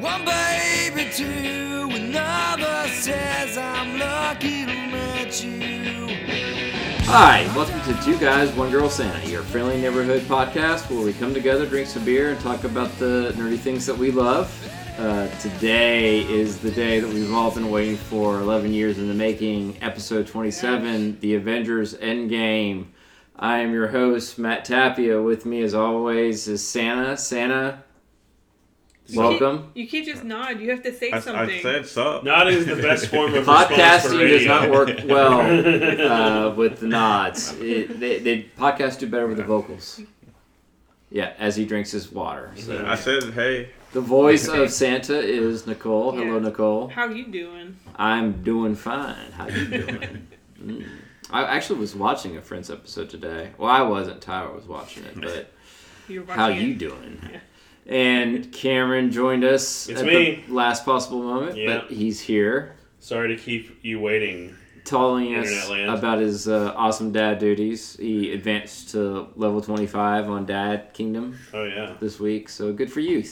One baby, two, another says I'm lucky to meet you. Hi, welcome to Two Guys, One Girl Santa, your friendly neighborhood podcast where we come together, drink some beer, and talk about the nerdy things that we love. Uh, today is the day that we've all been waiting for 11 years in the making, episode 27, The Avengers Endgame. I am your host, Matt Tapia. With me, as always, is Santa. Santa, welcome. You can't just nod. You have to say I, something. I said sup. Not is the best form of response for Podcasting does not work well uh, with the nods. It, they, they podcasts do better with the vocals. Yeah, as he drinks his water. So I said hey. the voice of Santa is Nicole. Hello, Nicole. How you doing? I'm doing fine. How you doing? Mm. I actually was watching a Friends episode today. Well, I wasn't. Tyler was watching it, but You're watching how it. you doing? And Cameron joined us It's at me. the last possible moment, Yeah. but he's here. Sorry to keep you waiting. telling us Internet land. about his uh, awesome dad duties. He advanced to level 25 on Dad Kingdom Oh yeah, this week, so good for you,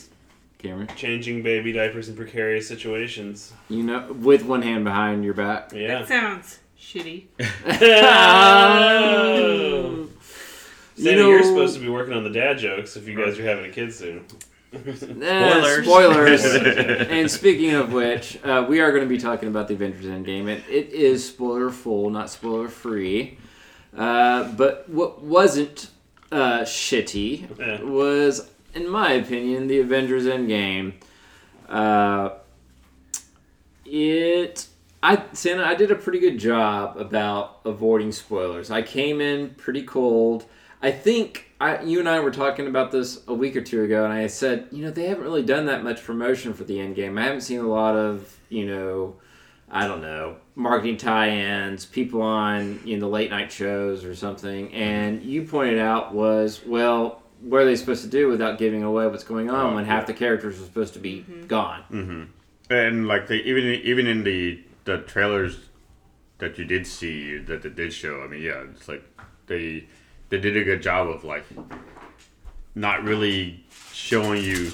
Cameron. changing baby diapers in precarious situations. You know, with one hand behind your back. That Yeah. sounds shitty. Oh. Sandy, You know- you're supposed to be working on the dad jokes if you guys are having a kid soon. Eh, spoilers. Spoilers. and speaking of which, uh, we are going to be talking about the Avengers Endgame. It, it is spoiler full, not spoiler free. Uh, but what wasn't uh, shitty Yeah. was, in my opinion, the Avengers Endgame. Uh, it, I Santa, I did a pretty good job about avoiding spoilers. I came in pretty cold. I think I, you and I were talking about this a week or two ago, and I said, you know, they haven't really done that much promotion for the end game. I haven't seen a lot of, you know, I don't know, marketing tie-ins, people on you know the late night shows or something. And you pointed out was well, what are they supposed to do without giving away what's going on Oh, when half the characters are supposed to be gone? Mm-hmm. And like they even even in the the trailers that you did see that they did show. I mean, yeah, it's like they they did a good job of like not really showing you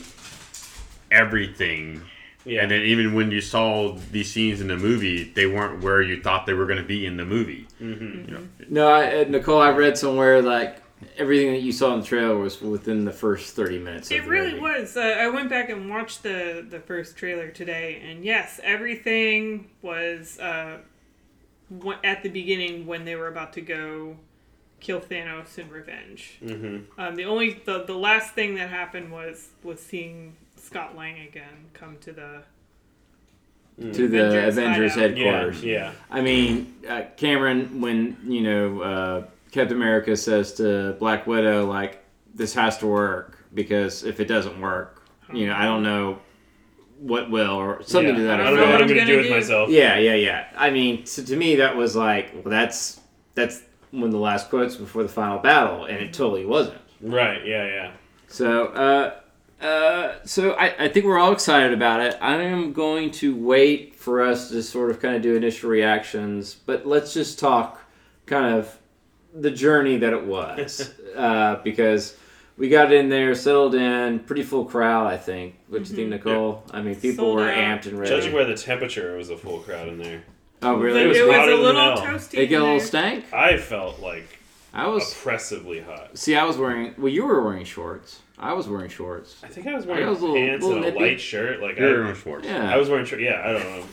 everything. Yeah. And then even when you saw these scenes in the movie, they weren't where you thought they were going to be in the movie. hmm You know, No, I, uh, Nicole, I read somewhere like everything that you saw in the trailer was within the first thirty minutes. Of It the really movie. was. Uh, I went back and watched the the first trailer today, and yes, everything was uh, at the beginning when they were about to go kill Thanos in revenge. hmm Um, the only the, the last thing that happened was was seeing Scott Lang again come to the to the Avengers Avengers hideout. Yeah. headquarters. Yeah. I mean, uh, Cameron, when you know uh, Captain America says to Black Widow, like, "This has to work because if it doesn't work, you know, I don't know what will," or something yeah. to that I don't know what I'm effect. gonna do with do. myself. Yeah, yeah, yeah. I mean, so to me, that was like, well, that's that's one of the last quotes before the final battle, and it totally wasn't. Right. Yeah. Yeah. So, uh, uh, so I, I think we're all excited about it. I am going to wait for us to sort of kind of do initial reactions, but let's just talk kind of the journey that it was, uh, because we got in there, settled in, pretty full crowd. I think. What do you think, Nicole? I mean, people Sold were out. amped and ready. Judging by the temperature, it was a full crowd in there. Oh, really? It, It was was, a little toasty. It get a little stank. I felt like I was. oppressively hot. See, I was wearing. Well, you were wearing shorts. I was wearing shorts. I think I was wearing I was a little- pants little and a nippy. light shirt. Like you're I, in Schwartz. Yeah. I was wearing shorts. Yeah, I don't know.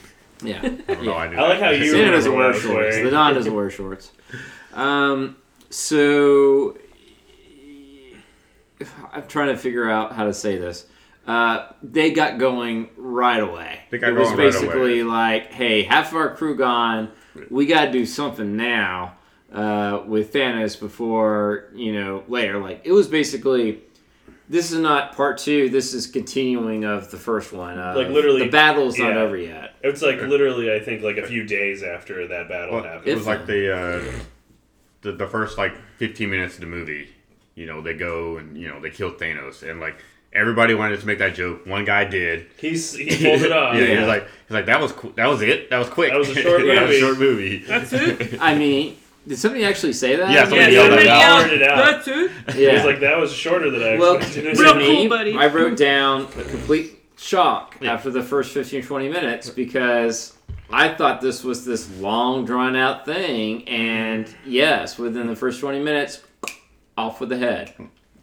Yeah. I don't know. I, do I like how you Santa remember doesn't wear shorts. wearing. The Don doesn't wear shorts. Um, so I'm trying to figure out how to say this. Uh, they got going right away. They got it was going right basically like, hey, half of our crew gone. We got to do something now uh, with Thanos before you know later. Like it was basically. This is not part two. This is continuing of the first one. Uh, Like, literally- the battle's not over yet. It's like literally, I think, like a few days after that battle Well, happened. it was like the, uh, the the first like 15 minutes of the movie. You know, they go and you know they kill Thanos, and like everybody wanted to make that joke. One guy did. He's he pulled it off. yeah, he was like, he's like that was qu- that was it. That was quick. That was a short That was movie. a short movie. That's it. I mean, did somebody actually say that? Yeah, Yeah, somebody yelled somebody that out. yelled it out. That's it. Yeah. He's like, that was shorter than I well, expected. to Real cool, buddy. I wrote down a complete shock Yeah. after the first 15 20 minutes because I thought this was this long drawn out thing and yes within the first 20 minutes off with the head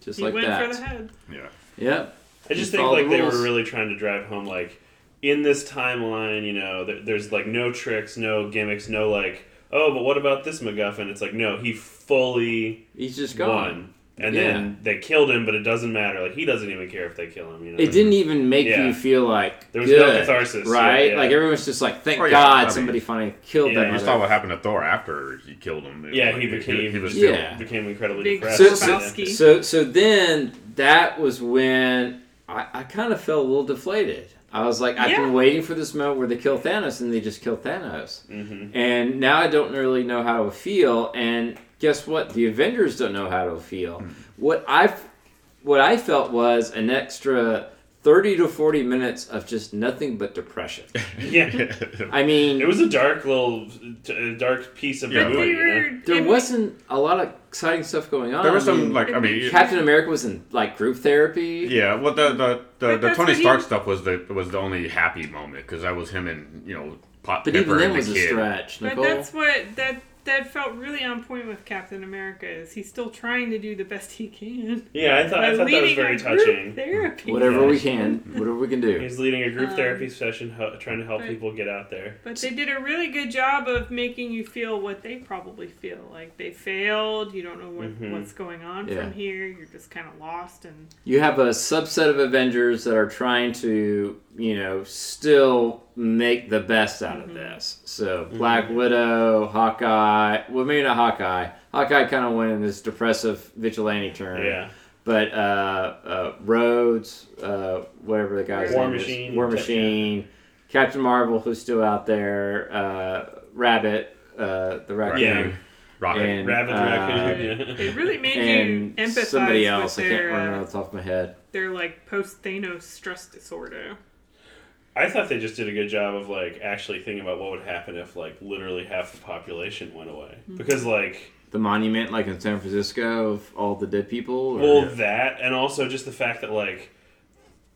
just He like went that for the head. Yeah. Yep I just Just think like the they were really trying to drive home like in this timeline, you know, there, there's like no tricks, no gimmicks, no like, oh, but what about this MacGuffin? It's like no, he fully he's just gone won, and Yeah. then they killed him, but it doesn't matter. Like he doesn't even care if they kill him. You know, it didn't even make Yeah. you feel like There was no catharsis, right yeah, yeah. like everyone's just like thank Oh, yeah, god I mean- somebody finally killed Yeah, that you You mother- saw what happened to Thor after he killed him. Yeah, Like, he became He, was Yeah. became incredibly Big depressed. so, so, so so then that was when I, I kind of felt a little deflated. I was like, I've Yeah. been waiting for this moment where they kill Thanos and they just kill Thanos. Mhm. And now I don't really know how to feel. And guess what? The Avengers don't know how to feel. What I what I felt was an extra thirty to forty minutes of just nothing but depression. yeah. I mean, It was a dark little, a dark piece of Yeah, the But movie. they You know? there it- wasn't a lot of exciting stuff going on. There was I some mean, like I mean. Captain America was in like group therapy. Yeah, well, the the, the, the Tony what he- Stark stuff was the was the only happy moment because that was him and you know Pop But Pepper even then and was the a kid. stretch, But that's what that that felt really on point with Captain America. Is he's still trying to do the best he can. Yeah, I thought, I thought that was very a group touching. Therapy. Whatever Yeah. we can, whatever we can do. He's leading a group Um, therapy session, hel- trying to help but- people get out there. But they did a really good job of making you feel what they probably feel. Like they failed. You don't know what, Mhm. what's going on Yeah. from here. You're just kind of lost. And You have a subset of Avengers that are trying to, you know, still make the best out of this. So Black Widow, Hawkeye. Well, maybe not Hawkeye. Hawkeye kind of went in this depressive vigilante turn. Yeah. But uh, uh, Rhodes, uh, whatever the guy's War name is, Machine. War Machine, Captain Marvel, who's still out there, uh, Rabbit, uh, the raccoon. Yeah. Rocket. And, Rabbit uh, Raccoon. it really made and you empathize somebody else. with I can't their remember off the top of my head. their like post Thanos stress disorder. I thought they just did a good job of like actually thinking about what would happen if like literally half the population went away. Hmm. Because like The monument, like in San Francisco, of all the dead people. Or? well that and also just the fact that like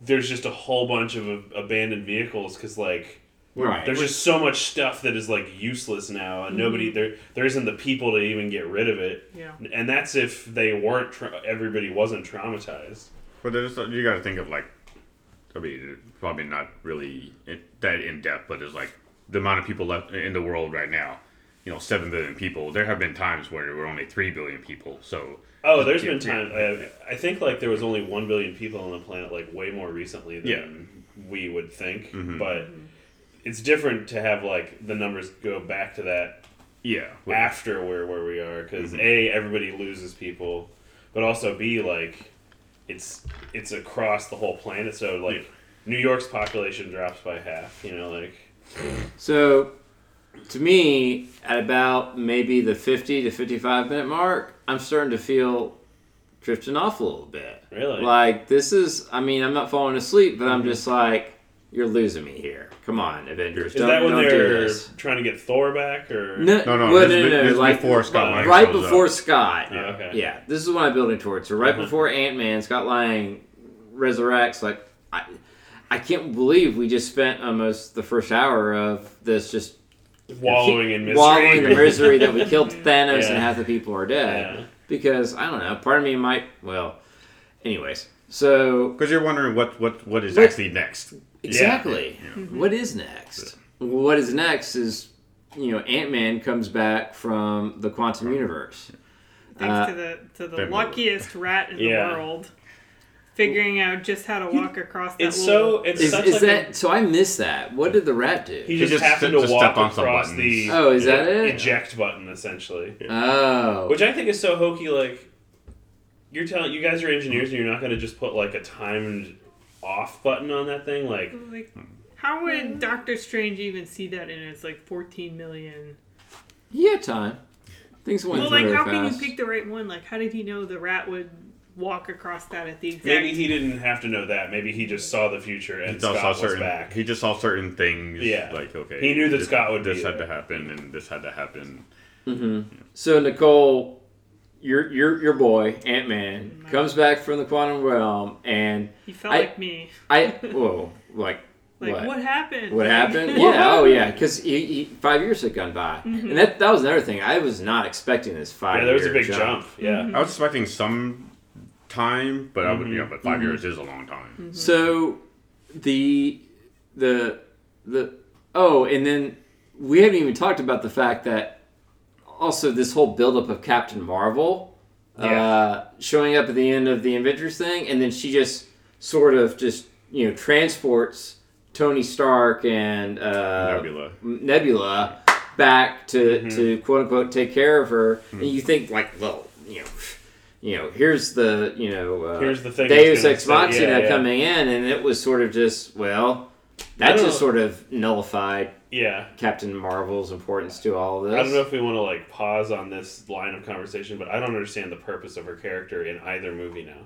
there's just a whole bunch of ab- abandoned vehicles because like right. there's just so much stuff that is like useless now and nobody there there isn't the people to even get rid of it Yeah. and that's if they weren't tra- everybody wasn't traumatized But there's you got to think of like, I mean, probably not really in, that in depth, but it's like the amount of people left in the world right now. You know, seven billion people. There have been times where there were only three billion people. So Oh, there's Yeah, been time. yeah. I, I think like there was only one billion people on the planet, like way more recently than Yeah. we would think. Mhm. But it's different to have like the numbers go back to that yeah, after where where we are, because Mhm. a everybody loses people, but also b like it's it's across the whole planet. So like New York's population drops by half. You know, like So, to me, at about maybe the 50 to 55 minute mark, I'm starting to feel drifting off a little bit. really. Like, this is, I mean, I'm not falling asleep, but I'm Mhm. just like, you're losing me here. Come on, Avengers. is don't, that when don't they're trying to get Thor back or No, No, no, well, this no, is- no, no, this like, before Scott Lang right before up. Scott. Yeah, okay. Yeah, this is what I'm building towards. So right Mhm. before Ant Man, Scott Lang resurrects. Like, I, I can't believe we just spent almost the first hour of this just wallowing in misery? wallowing in the misery that we killed Thanos and half the people are dead. Yeah. Because I don't know, part of me might. Well, anyways, so because you're wondering what what what is But- actually next. exactly, Yeah. what is next? What is next is you know Ant Man comes back from the quantum universe. Thanks Uh, to the to the luckiest rat in Yeah. the world, figuring out just how to walk across that. It's little, so it's Is, such is like a- that so? I missed that. What did the rat do? He He just, just happened st- to just walk stepped on across the Oh, is that it? eject button essentially, oh, which I think is so hokey. Like you're telling you guys are engineers and you're not going to just put like a timed off button on that thing. Like Like, how would Doctor Strange even see that in its like 14 million? he had time. Things went Well, like, how fast. can you pick the right one? Like, how did he know the rat would walk across that at the exact? maybe he didn't have to know that. Maybe he just saw the future He and just saw Scott was certain. back. He just saw certain things. Yeah. like okay, He knew that this, Scott would be This had there. to happen, and this had to happen. hmm So Nicole, your your your boy Ant Man mm-hmm. comes back from the quantum realm, and He felt I- like me. I whoa, Like Like, what? what, happened? What happened? yeah. Oh, yeah. Because he, he, five years had gone by, mm-hmm. and that that was another thing. I was not expecting this five. Yeah, there was a big jump. Yeah. Mm-hmm. I was expecting some time, but I would, Mhm. yeah, but 5 years is a long time. So the the the oh, and then we haven't even talked about the fact that also this whole buildup of Captain Marvel uh, showing up at the end of the Avengers thing, and then she just sort of just you know transports Tony Stark and uh, Nebula. Nebula back to, Mm-hmm. to quote unquote take care of her, and you think like, well, you know, you know, here's the you know, uh, Here's the thing Deus Ex Machina yeah, yeah. coming in, and it was sort of just well, that just sort of nullified Yeah. Captain Marvel's importance to all of this. I don't know if we want to like pause on this line of conversation, but I don't understand the purpose of her character in either movie now.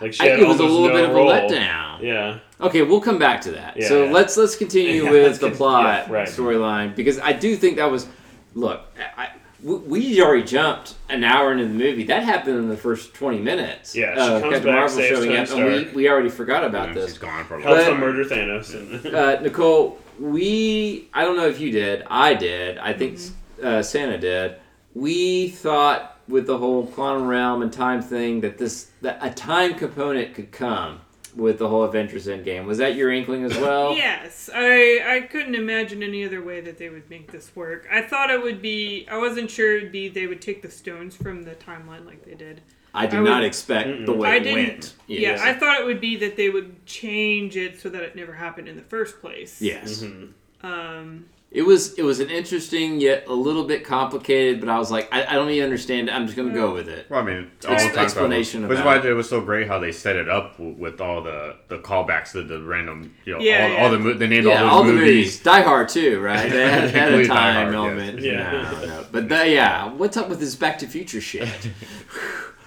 Like she I- had it was a little no bit of role. a letdown. Yeah. Okay, we'll come back to that. Yeah, so yeah. let's let's continue Yeah, with let's the con- plot yeah, right. storyline because I do think that was look. I, we, we already jumped an hour into the movie. That happened in the first twenty minutes. Yeah, she of comes Captain back, Marvel showing up, and we, we already forgot about And this. she's gone for a long Helps But- him murder Thanos. And Uh, Nicole, we I don't know if you did. I did. I think Mm-hmm. uh, Santa did. We thought with the whole quantum realm and time thing that this that a time component could come with the whole Avengers Endgame. Was that your inkling as well? Yes, I I couldn't imagine any other way that they would make this work. I thought it would be. I wasn't sure it'd be they would take the stones from the timeline like they did. I did I not would- expect Mm-mm. the way I it didn't. went. Yeah, Yes. I thought it would be that they would change it so that it never happened in the first place. yes. Mhm. Um. It was it was an interesting yet a little bit complicated, but I was like, I, I don't even understand. it. I'm just gonna go with it. Well, I mean, Ex- all the time explanation travel. Which is why it was so great how they set it up with all the, the callbacks to the random, you know, Yeah, all, yeah. all the mo- they named Yeah, all all those the movies. movies. Die Hard too, right? They had, they had a time Hard, yes. element. Yeah. No, no. But the, yeah, what's up with this Back to Future shit?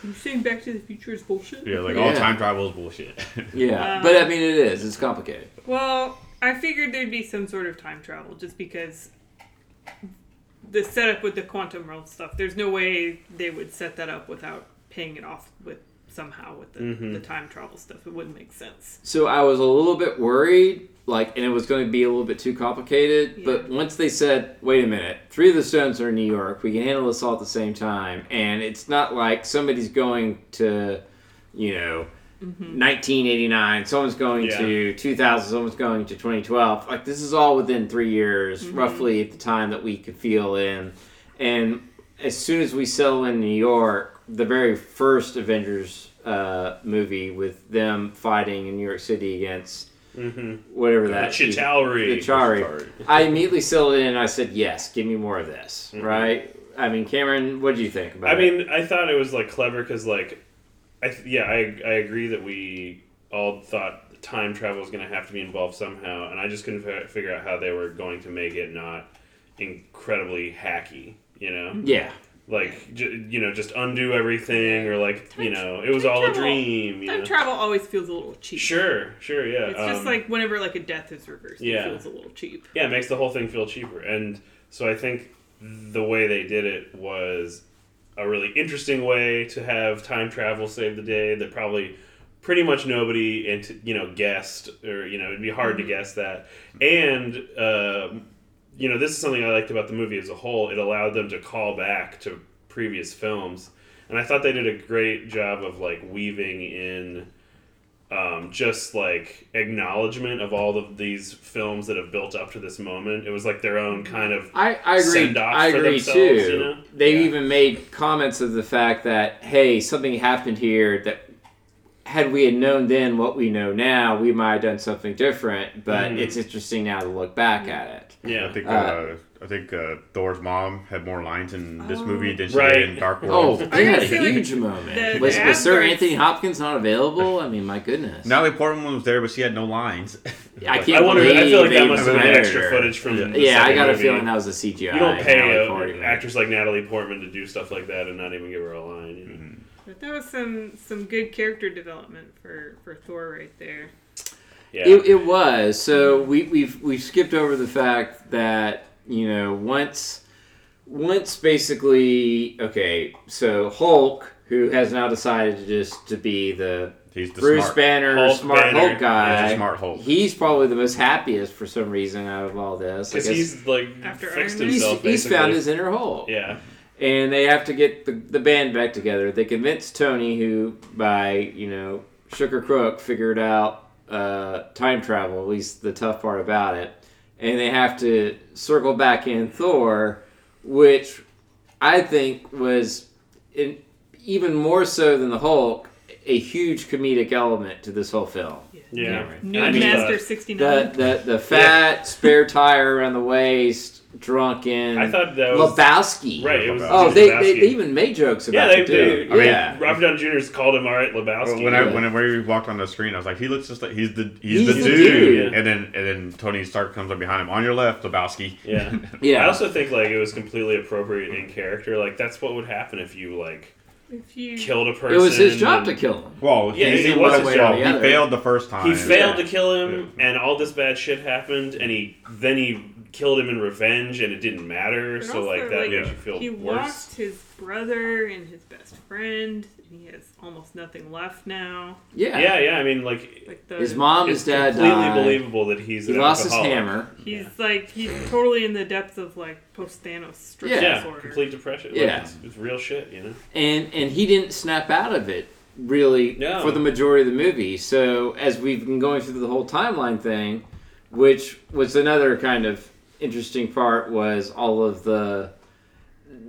You saying Back to the Future is bullshit? Yeah, like Yeah. all time travel is bullshit. Yeah, Um, but I mean, it is. It's complicated. Well, I figured there'd be some sort of time travel just because the setup with the quantum realm stuff. There's no way they would set that up without paying it off with somehow with the, Mhm. the time travel stuff. It wouldn't make sense. So I was a little bit worried, like, and it was going to be a little bit too complicated. But once they said, "Wait a minute, three of the stones are in New York. We can handle this all at the same time," and it's not like somebody's going to, you know. 1989 someone's going Yeah. to 2000 someone's going to 2012 like this is all within three years roughly at the time that we could feel in and as soon as we settle in new york the very first avengers uh, movie with them fighting in new york city against Mm-hmm. whatever The that Chitauri. the Chitauri. I immediately settled in and i said yes give me more of this Mhm. right i mean cameron what do you think about I it mean, I thought it was like clever because, like, I th- yeah, I I agree that we all thought time travel was going to have to be involved somehow, and I just couldn't fi- figure out how they were going to make it not incredibly hacky. You know, yeah like j- you know, just undo everything, or like you Time- know, it was all a dream. You Time know? travel always feels a little cheap. Sure, sure, yeah. It's just um, like whenever like a death is reversed, Yeah. it feels a little cheap. yeah, it makes the whole thing feel cheaper. And so I think the way they did it was a really interesting way to have time travel save the day that probably pretty much nobody into you know guessed or you know it'd be hard to guess that and uh, you know this is something i liked about the movie as a whole it allowed them to call back to previous films and i thought they did a great job of like weaving in um, just like acknowledgement of all of these films that have built up to this moment. It was like their own kind of I, I agree. I agree too. you know? They Yeah. even made comments of the fact that hey, something happened here that had we had known then what we know now, we might have done something different. But Mhm. it's interesting now to look back at it. Yeah. I think Uh, uh, I think uh, Thor's mom had more lines in this Oh. movie than she Right. did in Dark Oh, they had a gotta like, huge moment. the- was, was Sir Anthony Hopkins not available? I mean, my goodness. Natalie Portman was there, but she had no lines. I I can't wonder. believe I feel like they that must have been extra footage from. Yeah. The Yeah, I second got a feeling that was a CGI. You don't pay Natalie uh, Portman. actors like Natalie Portman to do stuff like that and not even give her a line. You know? Mm-hmm. But that was some some good character development for for Thor right there. Yeah. It, it was. So we, we've we've skipped over the fact that you know once once basically okay. So Hulk, who has now decided to just to be the He's the Bruce smart. Banner, Hulk smart Banner. Hulk guy. he's a smart Hulk. He's probably the most happiest for some reason out of all this. Because he's like After fixed Iron Man? he's, he's found his inner Hulk. Yeah. and they have to get the, the band back together. They convince Tony, who by you know Sugar crook figured out uh, time travel, at least the tough part about it, and they have to circle back in Thor, which I think was in, even more so than the Hulk, a huge comedic element to this whole film. Yeah. New I mean, Master uh, 69. The the the fat spare tire around the waist, drunken. I thought that was Lebowski. right. It was Oh, they, Lebowski. they, they even made jokes about yeah, they, it too. they, I mean, yeah. Robert Downey Jr.'s called him all right, Lebowski. when I Yeah. when we walked on the screen, I was like, he looks just like he's the he's, He's the the dude. dude. And then and then Tony Stark comes up behind him on your left, Lebowski. yeah. Yeah. I also think like it was completely appropriate in character. Like that's what would happen if you like if you killed a person. it was his job to kill him. Well, Yeah, he, it was his job. he failed the first time. He failed Yeah. to kill him, and all this bad shit happened, and he then he killed him in revenge, and it didn't matter. But so also, like that like, makes you feel he worse. lost his brother and his best friend, and he has almost nothing left now. Yeah. Yeah, yeah. I mean, like Like the His mom, it's his dad completely died. believable that he's He an lost his hammer. He's like he's totally in the depths of like post Thanos stress Yeah. Yeah, complete depression. Like, Yeah. it's, it's real shit, you know. And and he didn't snap out of it really No. for the majority of the movie. So as we've been going through the whole timeline thing, which was another kind of interesting part was all of the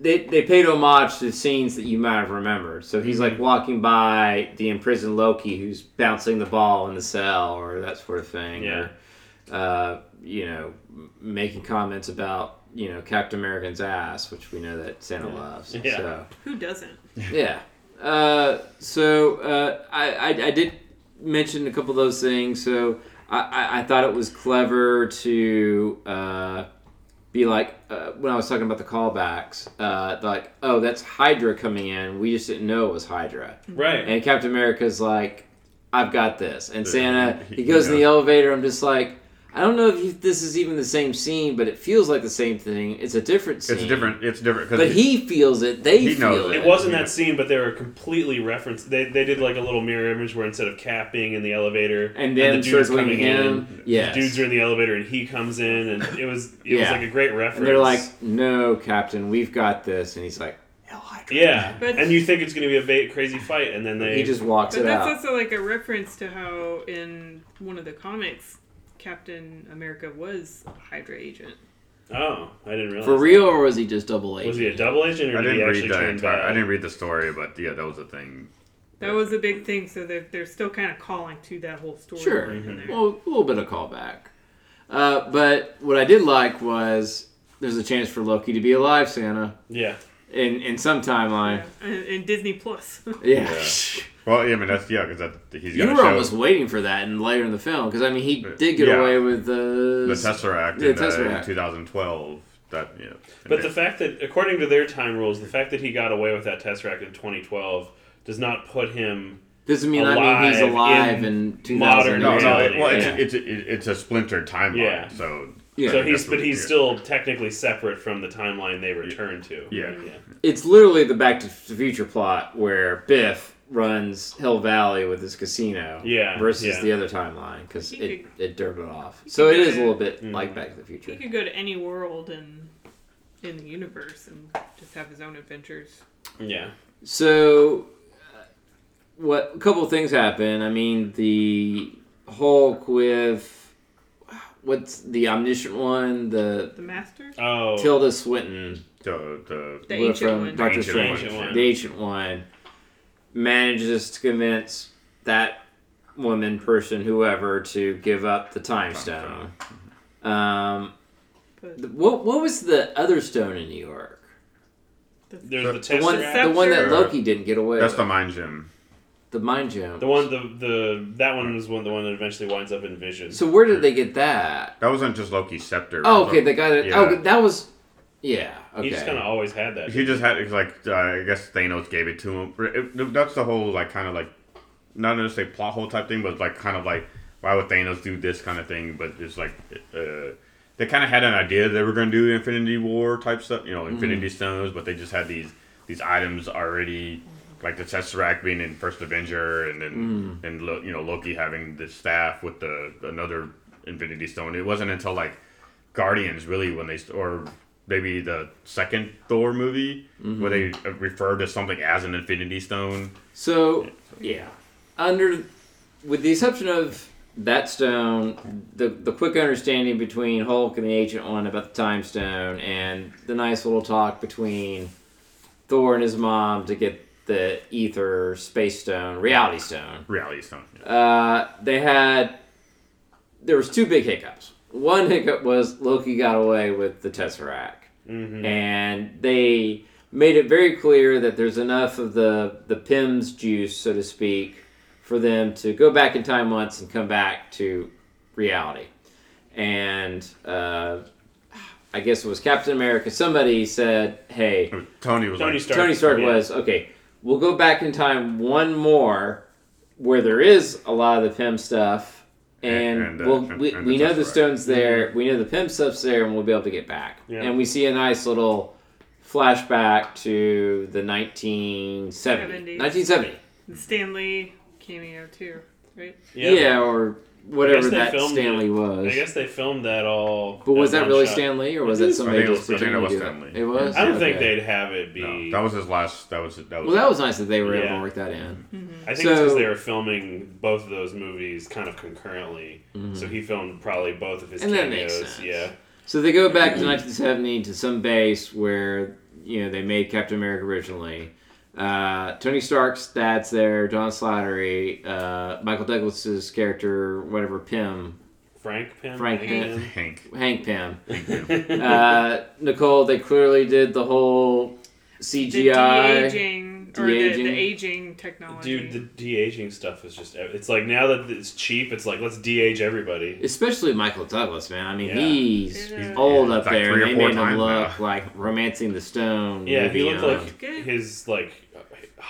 they, they paid homage to scenes that you might have remembered. So he's like walking by the imprisoned Loki who's bouncing the ball in the cell or that sort of thing. Yeah. Or, uh, you know, making comments about, you know, Captain American's ass, which we know that Santa loves. Yeah. So, Who doesn't? yeah. Uh, so uh, I, I, I did mention a couple of those things. So I, I, I thought it was clever to uh, be like, uh, when I was talking about the callbacks, uh, like, oh, that's Hydra coming in. We just didn't know it was Hydra. Right. And Captain America's like, I've got this. And Yeah, Santa, he- he goes in the elevator. I'm just like, I don't know if you, this is even the same scene, but it feels like the same thing. It's a different scene. It's different. It's different But because he feels it. They He feel it. it. It wasn't Yeah. that scene, but they were completely referenced. They, they did like a little mirror image where instead of Cap being in the elevator And then the dude's circling coming him. in, Yes. the dudes are in the elevator and he comes in, and it was it was like a great reference. And they're like, "No, Captain, we've got this." And he's like, "Hell, Hydra." yeah, But- and you think it's going to be a ba- crazy fight, and then they He just walks But it that's out. also like a reference to how in one of the comics, Captain America was a Hydra agent. oh, I didn't realize For real, or was he just double agent? Was he a double agent, or I did he didn't actually read the turn bad? I didn't read the story, but yeah, that was a thing. That was a big thing, so they're, they're still kind of calling to that whole story. Sure. in there. Well, a little bit of callback. Uh, but what I did like was there's a chance for Loki to be alive, Santa, Yeah, in in some timeline. Yeah, and, and Disney Plus. Yeah. Well, yeah, I mean that's yeah, because that he's You got were show almost waiting for that, and later in the film, because I mean, he Uh, did get yeah. away with the the Tesseract Yeah, in, uh, Tesseract. in 2012. That yeah, but the fact that according to their time rules, the fact that he got away with that Tesseract in 2012, does not put him. Doesn't mean I mean he's alive alive in in, 2000. modern no, no, reality, well, it's, yeah. it's, it's it's a splintered timeline. Yeah. So Yeah. so he's but he's still technically separate from the timeline they return to. Yeah. yeah. it's literally the Back to the Future plot where Biff runs Hill Valley with his casino, Yeah, versus yeah. the other timeline because He it it dirted it off. So could it is a little bit Mhm. like Back to the Future. he could go to any world and in the universe and just have his own adventures. Yeah. So, uh, what a couple of things happen. I mean, the Hulk with what's the omniscient one, the The Master? Oh. Tilda Swinton. the the The ancient from one. Doctor Ancient Strange, one, the ancient one, manages to convince that woman, person, whoever, to give up the time stone. Um, what what was the other stone in New York? There's the The one, the one that Loki didn't get away with. that's with. the mind gem. the mind gem. The one, the the that one is one, the one that eventually winds up in Vision. So where did they get that? That wasn't just Loki's scepter. Oh, okay, they got it. Yeah. Oh, that was. Yeah. Okay. He just kind of always had that. He just had it's like uh, I guess Thanos gave it to him. It- that's the whole like kind of like not necessarily plot hole type thing, but like kind of like why would Thanos do this kind of thing? But it's like uh, they kind of had an idea they were going to do Infinity War type stuff, you know, Infinity Stones, but they just had these these items already like the Tesseract being in First Avenger, and then and you know Loki having the staff with the another Infinity Stone. It wasn't until like Guardians really when they st- or maybe the second Thor movie where they refer to something as an Infinity Stone. So yeah, under with the exception of that stone, the the quick understanding between Hulk and the Ancient One about the Time Stone, and the nice little talk between Thor and his mom to get the Aether Space Stone, Reality Stone. Reality Stone. Yeah. Uh, they had there was two big hiccups. One hiccup was Loki got away with the Tesseract, Mm-hmm. and they made it very clear that there's enough of the the Pym's juice, so to speak, for them to go back in time once and come back to reality. And uh, I guess it was Captain America. Somebody said, "Hey, Tony was Tony like, Stark. Tony Stark yeah. was okay. We'll go back in time one more, where there is a lot of the Pym stuff, and, And, uh, we'll, we, and we know the Tesseract. stones there. We know the Pym stuff's there, and we'll be able to get back. Yeah. And we see a nice little flashback to the 1970. 70s. 1970. The Stan Lee cameo too, right? Yeah, or whatever that filmed Stan Lee it- was. I guess they filmed that all. but was that really shot. Stan Lee, or was it somebody I think it just was- I pretending that to was do that? Stan Lee. It was. I don't think they'd have it be. no, that was his last. That was that was. Well, that was nice that they were able to work that in. I think it's because they were filming both of those movies kind of concurrently. So he filmed probably both of his Mm-hmm. And that cameos. makes sense. Yeah. So they go back to 1970 to some base where you know they made Captain America originally. Uh, Tony Stark's dad's there, John Slattery, uh, Michael Douglas's character, whatever Pym, Frank Pym. Frank I Pym. think Hank. Hank Pym. Uh, Nicole, they clearly did the whole CGI. The CGI. de-aging or the, De-aging. the aging technology. Dude, the de aging stuff is just. It's like now that it's cheap, it's like let's de age everybody. Especially Michael Douglas, man. I mean, Yeah. he's Yeah. old Yeah, up like there. three and or they four made him look now. like Romancing the Stone. Yeah, he movie, looked uh, like his like hi-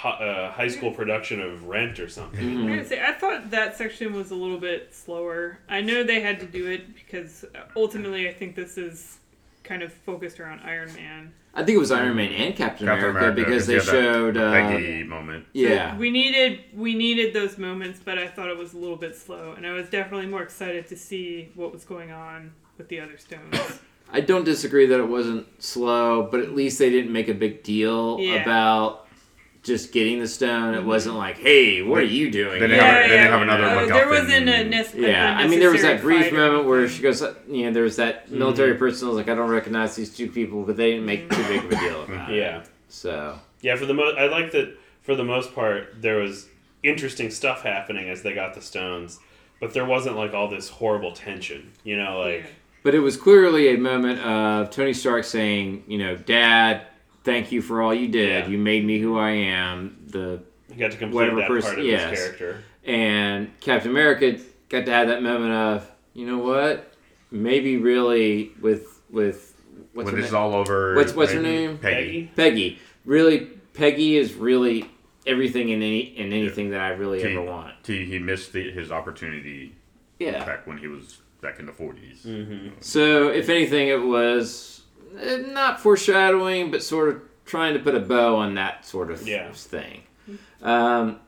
uh, high school production of Rent or something. Mm-hmm. I'm say, I thought that section was a little bit slower. I know they had to do it because ultimately I think this is kind of focused around Iron Man. I think it was Iron Man and Captain, Captain America, America, because they yeah, that showed. Uh, Peggy moment. So yeah. we needed we needed those moments, but I thought it was a little bit slow, and I was definitely more excited to see what was going on with the other stones. I don't disagree that it wasn't slow, but at least they didn't make a big deal Yeah. about just getting the stone. It wasn't like, hey, what are you doing? They didn't here?" have a- they didn't have another Uh, MacGuffin. there wasn't a nec- Yeah, a I mean, there was that brief fight moment where she goes, you know, there was that military person was like, I don't recognize these two people, but they didn't make too big of a deal about it. Yeah. So, Yeah, for the most, I like that. For the most part, there was interesting stuff happening as they got the stones, but there wasn't like all this horrible tension. You know, like Yeah. but it was clearly a moment of Tony Stark saying, you know, Dad, thank you for all you did. Yeah. You made me who I am. The you got to complete Whatever that person- part of yes. his character. and Captain America got to have that moment of, you know what? Maybe really with with what's when her this is name? all over. What's- what's her name? Peggy. Peggy. Really, Peggy is really everything in any in anything that I really He, ever want. he, he missed the, his opportunity Yeah. back when he was back in the 40s. Mm-hmm. So if anything, it was not foreshadowing, but sort of trying to put a bow on that sort of Yeah. thing. Um,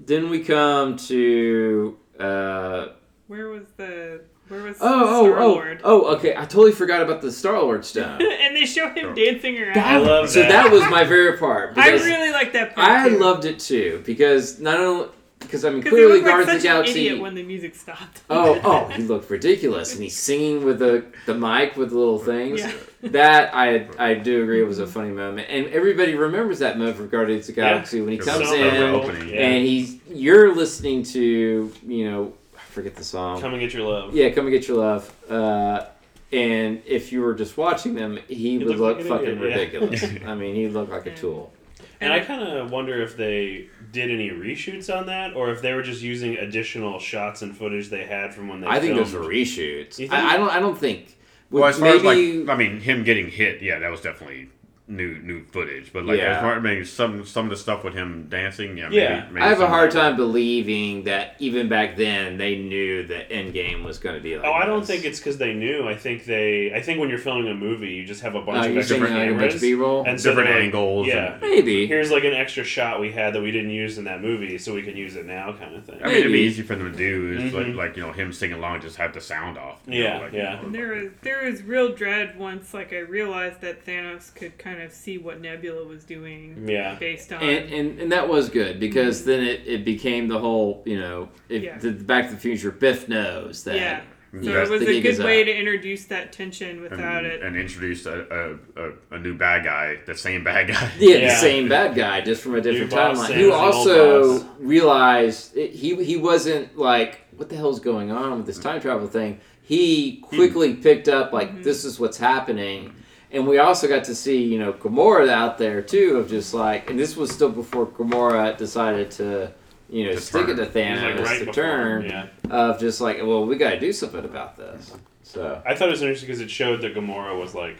then we come to. Uh, Where was the where was Oh, oh, Star oh, Lord? oh, okay. I totally forgot about the Star Lord stone. and they show him Oh. dancing around. I love so that. that was my favorite part. I really like that part. I too. loved it too because not only because I mean 'Cause he clearly looked like Guardians of the Galaxy. idiot when the music stopped. Oh, oh, he looked ridiculous, and he's singing with the the mic with the little things. Yeah. That I I do agree was a funny moment, and everybody remembers that moment from Guardians of the Yeah. Galaxy when he comes in opening. Yeah. and he's you're listening to you know I forget the song. Come and get your love. Yeah, come and get your love. Uh, and if you were just watching them, he, would look like fucking idiot, yeah. ridiculous. I mean, he looked like a tool. And I kind of wonder if they did any reshoots on that, or if they were just using additional shots and footage they had from when they. I think filmed. those were reshoots. I, I don't. I don't think. Well, as far maybe as like, I mean, him getting hit, yeah, that was definitely new new footage. But like, Yeah. as far I mean, some some of the stuff with him dancing, yeah, Yeah. maybe I have a hard time believing that even back then they knew the end game was going to be like. Oh, I don't this. think it's because they knew. I think they. I think when you're filming a movie, you just have a bunch Oh, of you're extra saying like a bunch of cameras, B-roll? and so different they're like, angles. Yeah. and- maybe. Here's like an extra shot we had that we didn't use in that movie, so we can use it now, kind of thing. I mean, it'd be easy for them to do is like, Mhm. like you know him singing along, just have the sound off. Yeah, know, like, yeah. And there was there was real dread once like I realized that Thanos could kind of see what Nebula was doing Yeah. based on and, and and that was good because then it, it became the whole you know if Yeah. the Back to the Future Biff knows that yeah. So That's it was a good way up. to introduce that tension And, without it. and introduce a, a, a, a new bad guy, the same bad guy. yeah, Yeah. the same bad guy just from a different boss, timeline who as the old also realized it, he he wasn't like what the hell's going on with this time travel thing he hmm. quickly picked up like mm-hmm. this is what's happening and we also got to see you know Gamora out there too of just like and this was still before Gamora decided to you know To stick turn. it to Thanos like, right to before, turn Yeah. of just like well we got to do something about this so I thought it was interesting because it showed that Gamora was like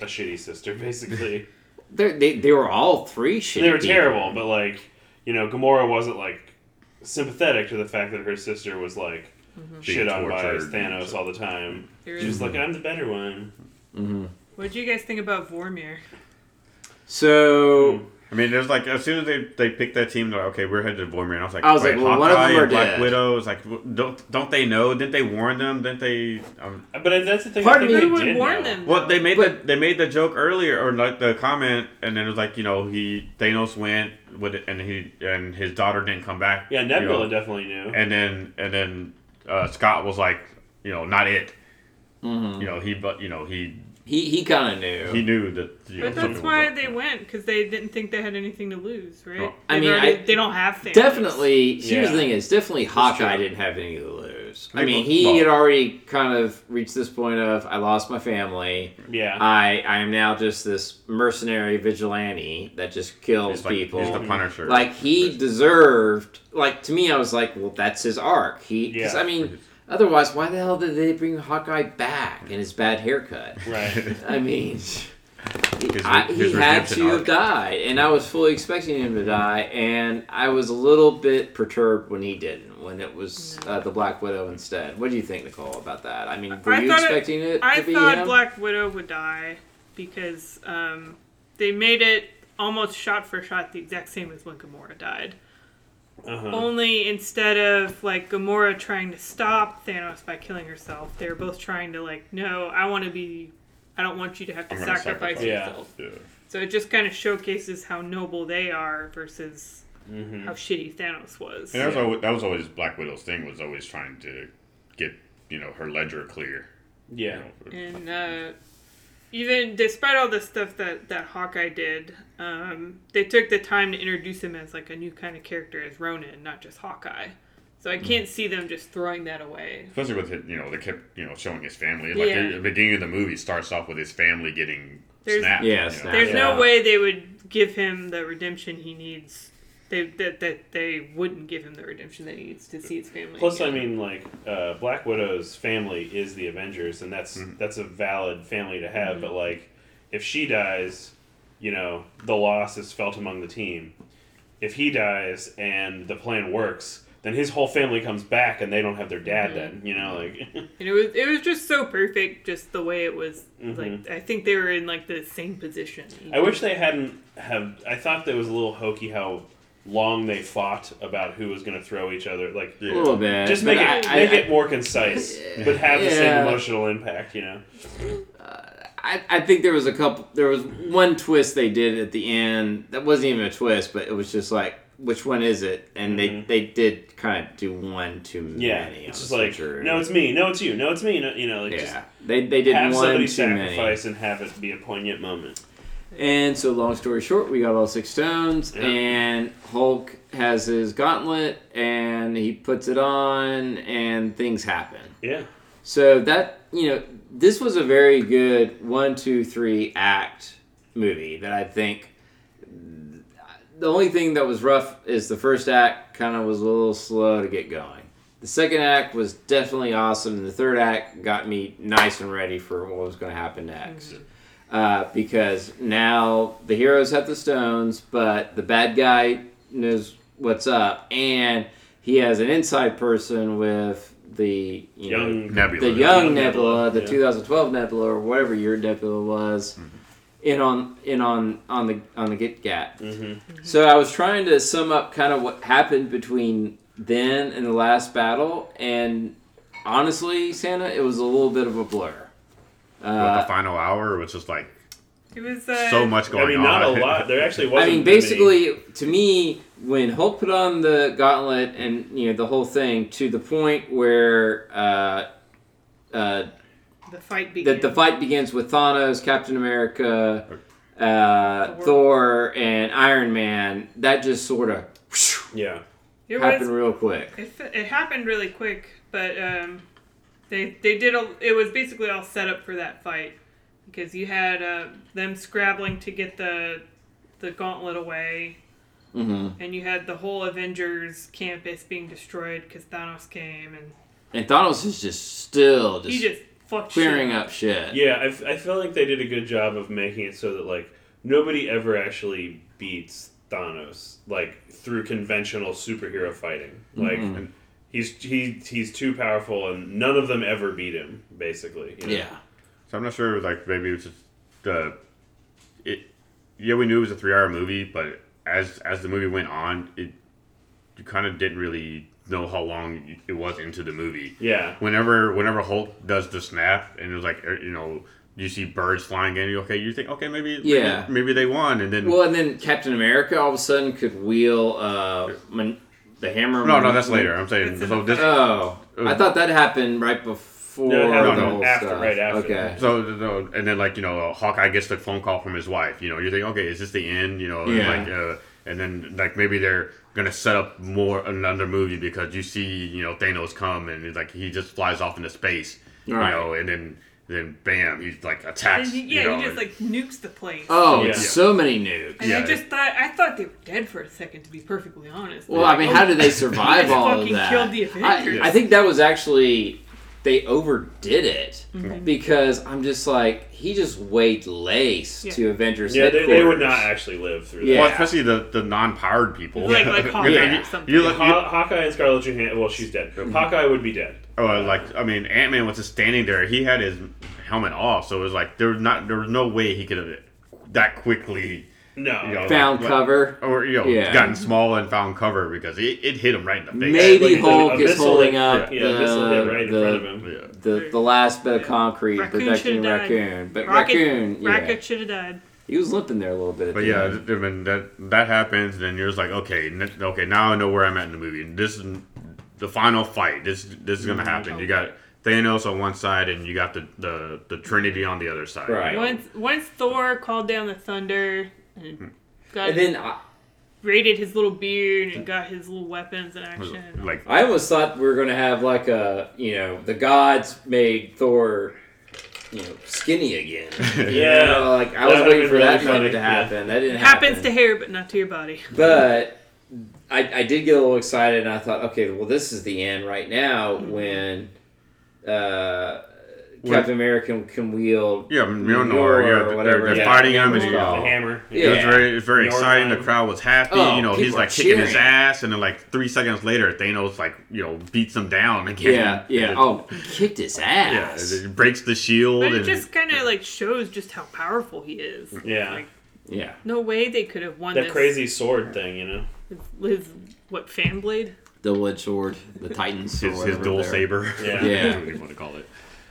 a shitty sister, basically. They're- they they were all three shitty they were people. terrible, but like, you know, Gamora wasn't like sympathetic to the fact that her sister was like shit on by tortured Thanos all the time. She was like, I'm the better one. Mhm. What did you guys think about Vormir? so I mean, there's like as soon as they they picked that team, they're like, okay, we're headed to Vormir. And I was like, I was like, well, one of them are Black dead. Widow. It's like, don't don't they know? Didn't they warn them? Didn't they? Um, But that's the thing. Part of me- they Who would warn know. them? well, they made But- the they made the joke earlier, or like the comment, and then it was like, you know, he Thanos went with it, and he and his daughter didn't come back. Yeah, you Nebula know. definitely knew. and then and then uh, Scott was like, you know, not it. mhm. You know, he but you know he he he kind of knew he knew that. You know, But that's was why up. they went because they didn't think they had anything to lose, right? Well, I mean, already- I- they don't have Thanos. Definitely. Here's Yeah. the thing: is definitely Hawkeye didn't have any to lose. I mean, he well- had already kind of reached this point of I lost my family. yeah. I I am now just this mercenary vigilante that just kills He's like, people. He's the Punisher. like he deserved. Like to me, I was like, well, that's his arc. He. Because Yeah. I mean, otherwise, why the hell did they bring Hawkeye back and his bad haircut? right. I mean, he, His- I, his he had redemption to have died, and I was fully expecting him to die, and I was a little bit perturbed when he didn't, when it was uh, the Black Widow instead. What do you think, Nicole, about that? I mean, were I you thought it- expecting it, I to be thought him? Black Widow would die because um, they made it almost shot for shot the exact same as when Gamora died. Uh-huh. Only instead of like Gamora trying to stop Thanos by killing herself, they were both trying to like, no, I want to be, I don't want you to have to sacrifice sacrifice. Yourself. Yeah. So it just kind of showcases how noble they are versus hmm how shitty Thanos was. And that was, always, that was always Black Widow's thing. Was always trying to get you know her ledger clear. Yeah. you Yeah. know. And uh, even despite all the stuff that, that Hawkeye did, um, they took the time to introduce him as like a new kind of character as Ronin, not just Hawkeye. So I can't see them just throwing that away. Especially with it, you know they kept you know showing his family. Like Yeah. the beginning of the movie starts off with his family getting There's- snapped. Yeah, you know. snapped. There's Yeah. no way they would give him the redemption he needs. They that, that they wouldn't give him the redemption that he needs to see his family. Plus, I mean, like uh, Black Widow's family is the Avengers, and that's Mhm. that's a valid family to Mm-hmm. have. But like, if she dies, you know, the loss is felt among the team. If he dies and the plan works, then his whole family comes back, and they don't have their dad. Mhm. Then you know, like, and it was it was just so perfect, just the way it was. Mhm. Like I think they were in like the same position. I wish they hadn't have. I thought that was a little hokey how long they fought about who was going to throw each other. Like, a little bit. just but make it I, make I, it more concise, but have the same emotional impact. You know. I, I think there was a couple. There was one twist they did at the end that wasn't even a twist, but it was just like, which one is it? And Mhm. they they did kind of do one too Yeah, many. it's just like switcheroo. no, it's me, no, it's you, no, it's me, no, you know, like just yeah, they they did have one somebody too many. sacrifice and have it be a poignant moment. And so, long story short, we got all six stones, Yeah. and Hulk has his gauntlet, and he puts it on, and things happen. Yeah, So that you know, this was a very good one, two, three act movie that I think. The only thing that was rough is the first act kind of was a little slow to get going. The second act was definitely awesome, and the third act got me nice and ready for what was going to happen next. Mm-hmm. Uh, because now the heroes have the stones, but the bad guy knows what's up, and he has an inside person with the you know, Young Nebula. the young Young Nebula, Nebula, the yeah. 2012 Nebula, or whatever your Nebula was, in on in on on the on the Git Gat. hmm So I was trying to sum up kind of what happened between then and the last battle, and honestly, Santa, it was a little bit of a blur. But the Uh, final hour was just like It was uh, so much going on. I mean, on. not a lot. There actually wasn't. I mean, that many- basically, to me, when Hulk put on the gauntlet and you know the whole thing, to the point where uh, uh, the fight began. that the fight begins with Thanos, Captain America, uh, Thor. Thor, and Iron Man. That just sort of yeah. it happened was real quick. it, it happened really quick, but um, they they did a, it was basically all set up for that fight because you had uh, them scrabbling to get the the gauntlet away, hmm and you had the whole Avengers campus being destroyed because Thanos came and And Thanos is just still just, he just fucked clearing shit up shit. Yeah, I, f- I feel like they did a good job of making it so that like nobody ever actually beats Thanos like through conventional superhero fighting. Like Mhm. He's he he's too powerful and none of them ever beat him. Basically, you know? Yeah. So I'm not sure. Like maybe it was just the it. Yeah, we knew it was a three-hour movie, but as as the movie went on, it you kind of didn't really know how long it was into the movie. yeah. Whenever whenever Hulk does the snap, and it was like er, you know you see birds flying in, you okay, you think okay maybe Yeah. maybe, maybe they won, and then Well, and then Captain America all of a sudden could wheel uh, man, the hammer. no no that's later. I'm saying so the- this Oh, I thought that happened right before No, it happened the whole after- stuff. right after Okay. So, so, and then like you know, Hawkeye gets the phone call from his wife. You know, you're thinking, okay, is this the end? You know, and, Yeah. like, uh, and then like maybe they're gonna set up more another movie because you see, you know, Thanos come and it's like he just flies off into space. Right. You know, and then then bam, he like attacks. And he, you yeah, know, he just and- like nukes the place. Oh, Yeah. so many nukes. and yeah. I just thought I thought they were dead for a second, to be perfectly honest. Well, I mean, how did they survive just all of fucking that? killed the Avengers. I, I think that was actually they overdid it Mm-hmm. because I'm just like he just weighed lace Yeah. to Avengers Yeah, they, they would not actually live through Yeah. well, especially the the non-powered people. Like- like Hawkeye Yeah. or something. You look, you, Haw- Hawkeye and Scarlett Johansson. Well, she's dead. Hawkeye would be dead. Oh, like I mean, Ant Man was just standing there. He had his helmet off, so it was like there was not there was no way he could have that quickly. No. You know, found like- cover. or you know Yeah. gotten small and found cover because it, it hit him right in the face. Maybe Like, Hulk is holding up Yeah, the right the, front of him. Yeah. the, the last bit of concrete Raccoon protecting should've raccoon. But Rocket, raccoon, yeah, Rocket should have died. he was limping there a little bit. But yeah, I mean that that happens, then you're just like, okay, n- okay, now I know where I'm at in the movie. And this is the final fight. This this is gonna mm-hmm. happen. You got Thanos on one side, and you got the the, the Trinity on the other side. Right. Once once Thor called down the thunder and hmm. got and then I, raided his little beard and got his little weapons in action. Like I almost thought we were going to have like a you know the gods made Thor you know skinny again. Yeah. You know, like I was waiting for been that funny, moment to yeah. happen. That didn't it happens happen. to hair, but not to your body. But I, I did get a little excited, and I thought, okay, well, this is the end right now when uh, Captain America can, can wield yeah, Mjolnir, Mjolnir yeah, or they're, they're that fighting him, was and The you called. know, hammer. Yeah. it was very, it very Mjolnir exciting. The crowd was happy. Oh, you know, he's like are kicking his ass, and then like three seconds later, Thanos like you know beats him down again. Yeah, yeah. And Oh, kicked his ass. yeah, ass. it breaks the shield. But it and just kind of like shows just how powerful he is. Yeah. Like, Yeah. no way they could have won That this. crazy sword thing, you know? His, his what fan blade? Double-edged sword, the Titans, or his, his dual they're- saber. Yeah. Yeah. whatever you want to call it.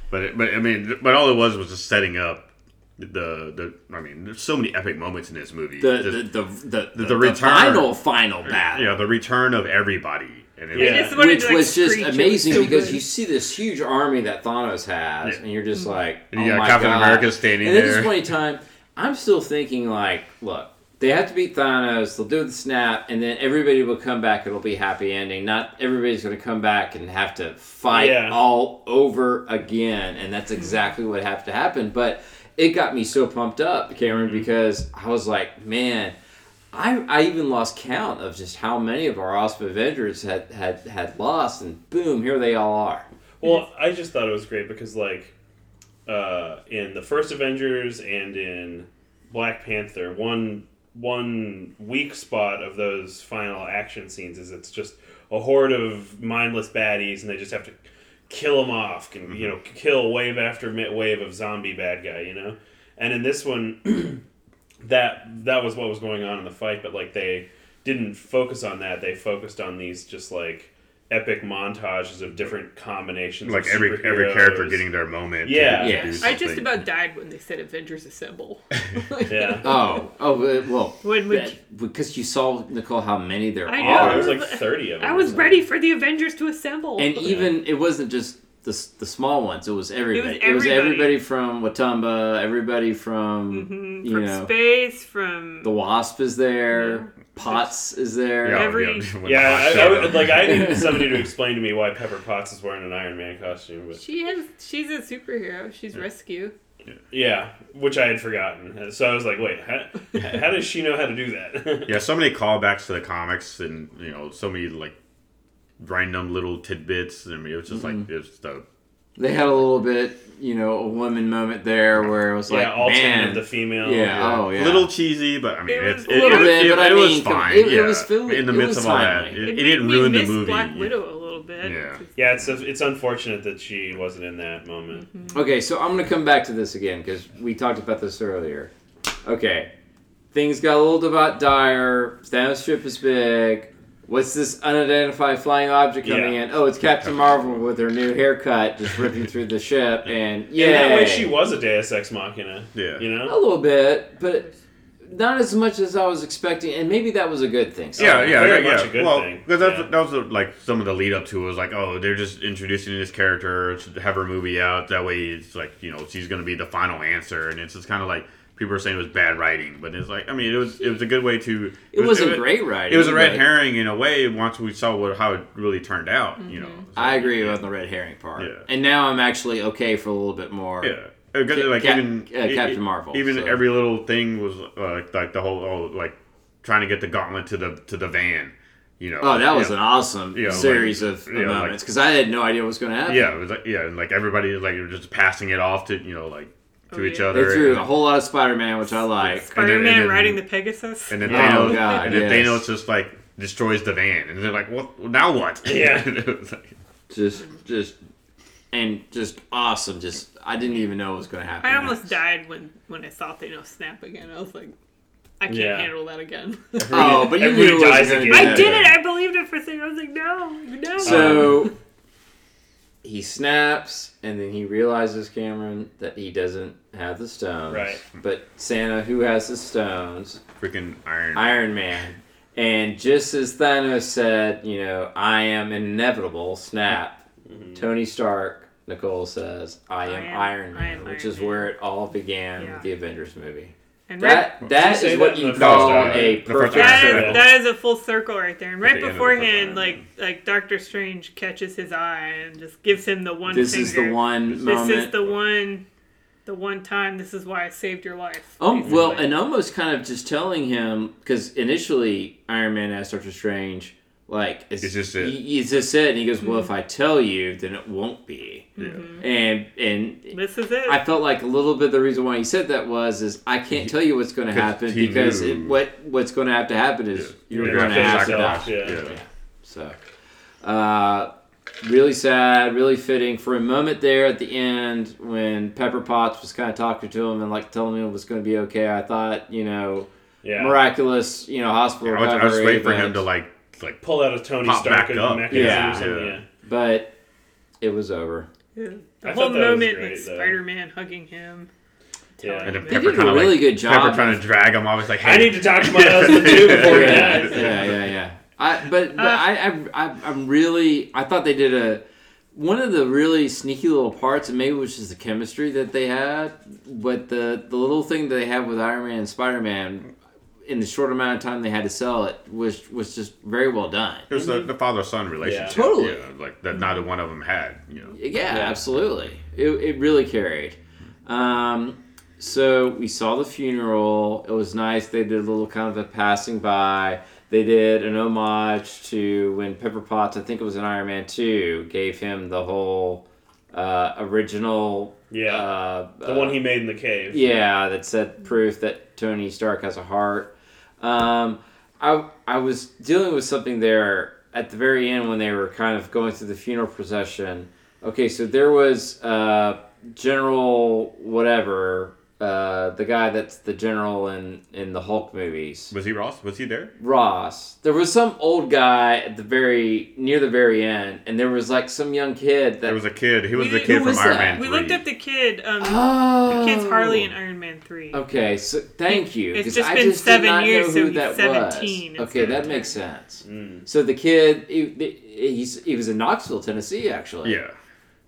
But it, but I mean, but all it was was just setting up the the. I mean, there's so many epic moments in this movie. The Just- the the the, the, the return- final final battle. yeah, the return of everybody. And it Yeah. I just wanted which to, like, was just screech. It was amazing so because good. you see this huge army that Thanos has, Yeah. and you're just like, And oh you got my Captain God. America standing and at there. this point in time, I'm still thinking like, look, they have to beat Thanos. They'll do the snap, and then everybody will come back. It'll be happy ending. Not everybody's going to come back and have to fight Yeah. all over again, and that's exactly what had to happen. But it got me so pumped up, Cameron, Mm-hmm. because I was like, man. I, I even lost count of just how many of our awesome Avengers had, had, had lost, and boom, here they all are. Well, I just thought it was great because, like, uh, in the first Avengers and in Black Panther, one one weak spot of those final action scenes is it's just a horde of mindless baddies, and they just have to kill them off, and you know, mm-hmm. kill wave after wave of zombie bad guy, you know. And in this one, that that was what was going on in the fight, but like they didn't focus on that. They focused on these just like epic montages of different combinations. like of every every character getting their moment. to Yeah. do I just about died when they said Avengers Assemble. yeah. Oh, oh, uh, well, When we- that- because you saw Nicole how many there I are, know. Yeah, there was like thirty of them. I was ready for the Avengers to assemble. and even it wasn't just the the small ones. It was everybody. It was, everybody. everybody from Wakanda. Everybody from Mhm, you from know space, from the Wasp is there. Potts is there. Yeah, every- yeah, Yeah, I, hot I would- like I needed somebody to explain to me why Pepper Potts is wearing an Iron Man costume, but she has. She's a superhero. She's rescue. yeah, which I had forgotten. So I was like, wait, how, how does she know how to do that? Yeah, so many callbacks to the comics, and you know, so many like random little tidbits. I mean, it was just Mm-hmm. like it's the They had a little bit, you know, a woman moment there where it was like, yeah, alternate man, the female. yeah, oh yeah, little cheesy, but I mean, It it's was it, a little it, bit, it, but I it was mean, come- fine. it- it was feel- in the it midst of all that. timely. It, it didn't ruin the movie. Black You- Widow a little bit. Yeah. Yeah, it's it's unfortunate that she wasn't in that moment. Mm-hmm. Okay, so I'm gonna come back to this again because we talked about this earlier. Okay, things got a little bit dire. Thanos ship is big. What's this unidentified flying object coming Yeah. in? Oh, it's Captain Marvel with her new haircut, just ripping through the ship, and yeah, In that way, she was a Deus Ex Machina. Yeah. You know, a little bit, but not as much as I was expecting, and maybe that was a good thing. So- Yeah, yeah, very yeah. much yeah. a good well, thing. because that's Yeah. that was uh, like some of the lead up to it was like, oh, they're just introducing this character to have her movie out. That way, it's like you know she's gonna be the final answer, and it's just kind of like people are saying it was bad writing, but it's like I mean it was it was a good way to. It, was- wasn't was- great writing. It was a red herring in a way once we saw what how it really turned out. You know. So, I agree about the red herring part, Yeah. and now I'm actually okay for a little bit more. Yeah. Because, like Cap- even uh, Captain Marvel, even so. every little thing was uh, like the whole oh, like trying to get the gauntlet to the to the van. You know. Oh, that was yeah. an awesome Yeah, like- series of yeah, like- moments because I had no idea what was going to happen. Yeah, it was like yeah, and like everybody like just passing it off to you know like to Oh, each yeah. other. They threw and, a whole lot of Spider-Man, which I like. Spider Man and then- riding the Pegasus. and then Oh, Thanos, God, and then yes. Thanos just like destroys the van, and they're like, "What? Now what?" Yeah. It was like- Just, just, and just awesome. Just, I didn't even know what was going to happen. I almost died when when I saw Thanos snap again. I was like, I can't Yeah. handle that again. Oh, but you Everybody knew it dies wasn't again. going I to did it. I believed it for a second. I was like, no, no. So he snaps, and then he realizes Cameron that he doesn't have the stones. Right. But Santa, who has the stones, freaking Iron. Iron Man. And just as Thanos said, you know, I am inevitable, snap, Mm-hmm. Tony Stark, Nicole says, I am, I am- Iron Man, am which Iron is Man. where it all began Yeah. with the Avengers movie. and That that say is that what you call a right? The first perfect act. that, circle. is, that is a full circle right there. And right the end beforehand, like like Doctor Strange catches his eye and just gives him the one. This finger. is the one moment. This moment. is the one. The one time. This is why I saved your life. Um, well, basically. and almost kind of just telling him because initially Iron Man asked Doctor Strange, like, is, Is this it? He, is this it? And he goes, "Well, if I tell you, then it won't be." Yeah. And and this is it. I felt like a little bit the reason why he said that was is I can't tell you what's going to happen he because knew. it, what what's going to have to happen is you're Yeah, going to have to yourself, die. yeah. Yeah. So, uh, really sad, really fitting for a moment there at the end when Pepper Potts was kind of talking to him and like telling him it was going to be okay. I thought, you know, yeah. miraculous, you know, hospital I was, I was recovery. waiting for him event. to like like Pull out a Tony Pop Stark back and up. mechanism Yeah. or something. Yeah. Yeah. but it was over. Yeah. The I whole thought that was moment great, with though. Spider-Man hugging him. Yeah. telling and then him- They Pepper did a kind of really like, good job Pepper trying to drag him. I was like, hey, I need to talk to my husband too before he yeah, dies. yeah, yeah, yeah. I but but Uh, I, I I I'm really I thought they did a one of the really sneaky little parts, and maybe it was just the chemistry that they had, but the the little thing that they have with Iron Man and Spider Man in the short amount of time they had to sell it was was just very well done. It was the, the father son relationship. Yeah. Totally. Yeah, like that neither one of them had. You know. Yeah, Yeah. absolutely. It, it really carried. Um, so we saw the funeral. It was nice. They did a little kind of a passing by. They did an homage to when Pepper Potts, I think it was in Iron Man 2, gave him the whole uh, original. Yeah. Uh, The uh, one he made in the cave. Yeah, that said proof that Tony Stark has a heart. Um, I I was dealing with something there at the very end when they were kind of going through the funeral procession. Okay, so there was uh, General whatever, uh, the guy that's the general in in the Hulk movies. Was he Ross? Was he there? Ross. There was some old guy at the very near the very end, and there was like some young kid that There was a kid. He was We- the kid who from was Iron that? Man We 3. looked up the kid. Um, oh, the kid's Harley in Iron Man Three. Okay, so thank you. It's 'cause just I been just seven years, know so he's that 17 Okay, that 10. makes sense. Mm. So the kid, he, he's he was in Knoxville, Tennessee, actually. Yeah.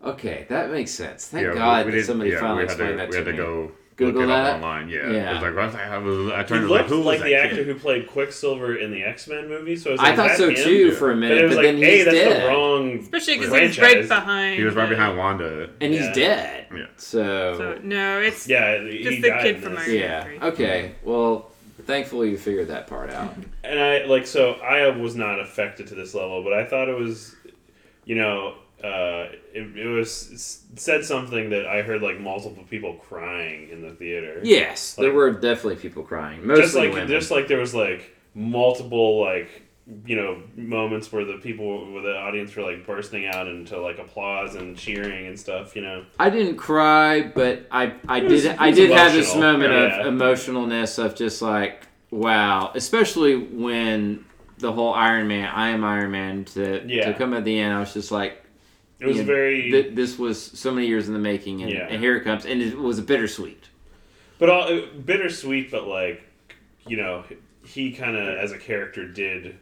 Okay, that makes sense. Thank yeah, God we that somebody yeah, finally we had to, explained that we had to me. go Google look it that? up online. Yeah. Yeah. It was like, what the hell was- I He turned to looked who like that the kid? actor who played Quicksilver in the X Men movie. So I, was I thought so him?" too for a minute, it was but like, then hey, he's that's dead, the wrong. Especially because franchise. he's right behind. He was right behind Wanda. and he's Yeah. dead. Yeah. So, So no, it's Yeah, Just the kid from this. Iron Man. yeah. three. Okay. Well, thankfully you figured that part out. And I like so I was not affected to this level, but I thought it was, you know, uh, it, it was said something that I heard like multiple people crying in the theater. Yes, there were definitely people crying. Mostly just like women. just like there was like multiple like you know moments where the people where the audience were like bursting out into like applause and cheering and stuff. You know, I didn't cry, but I I was- did I did have this moment yeah. of emotionalness of just like wow, especially when the whole Iron Man, I am Iron Man to Yeah. to come at the end. I was just like, it was you know, very. th- this was so many years in the making, and, Yeah. and here it comes, and it was a bittersweet. but all uh, bittersweet, but like you know, he kind of as a character did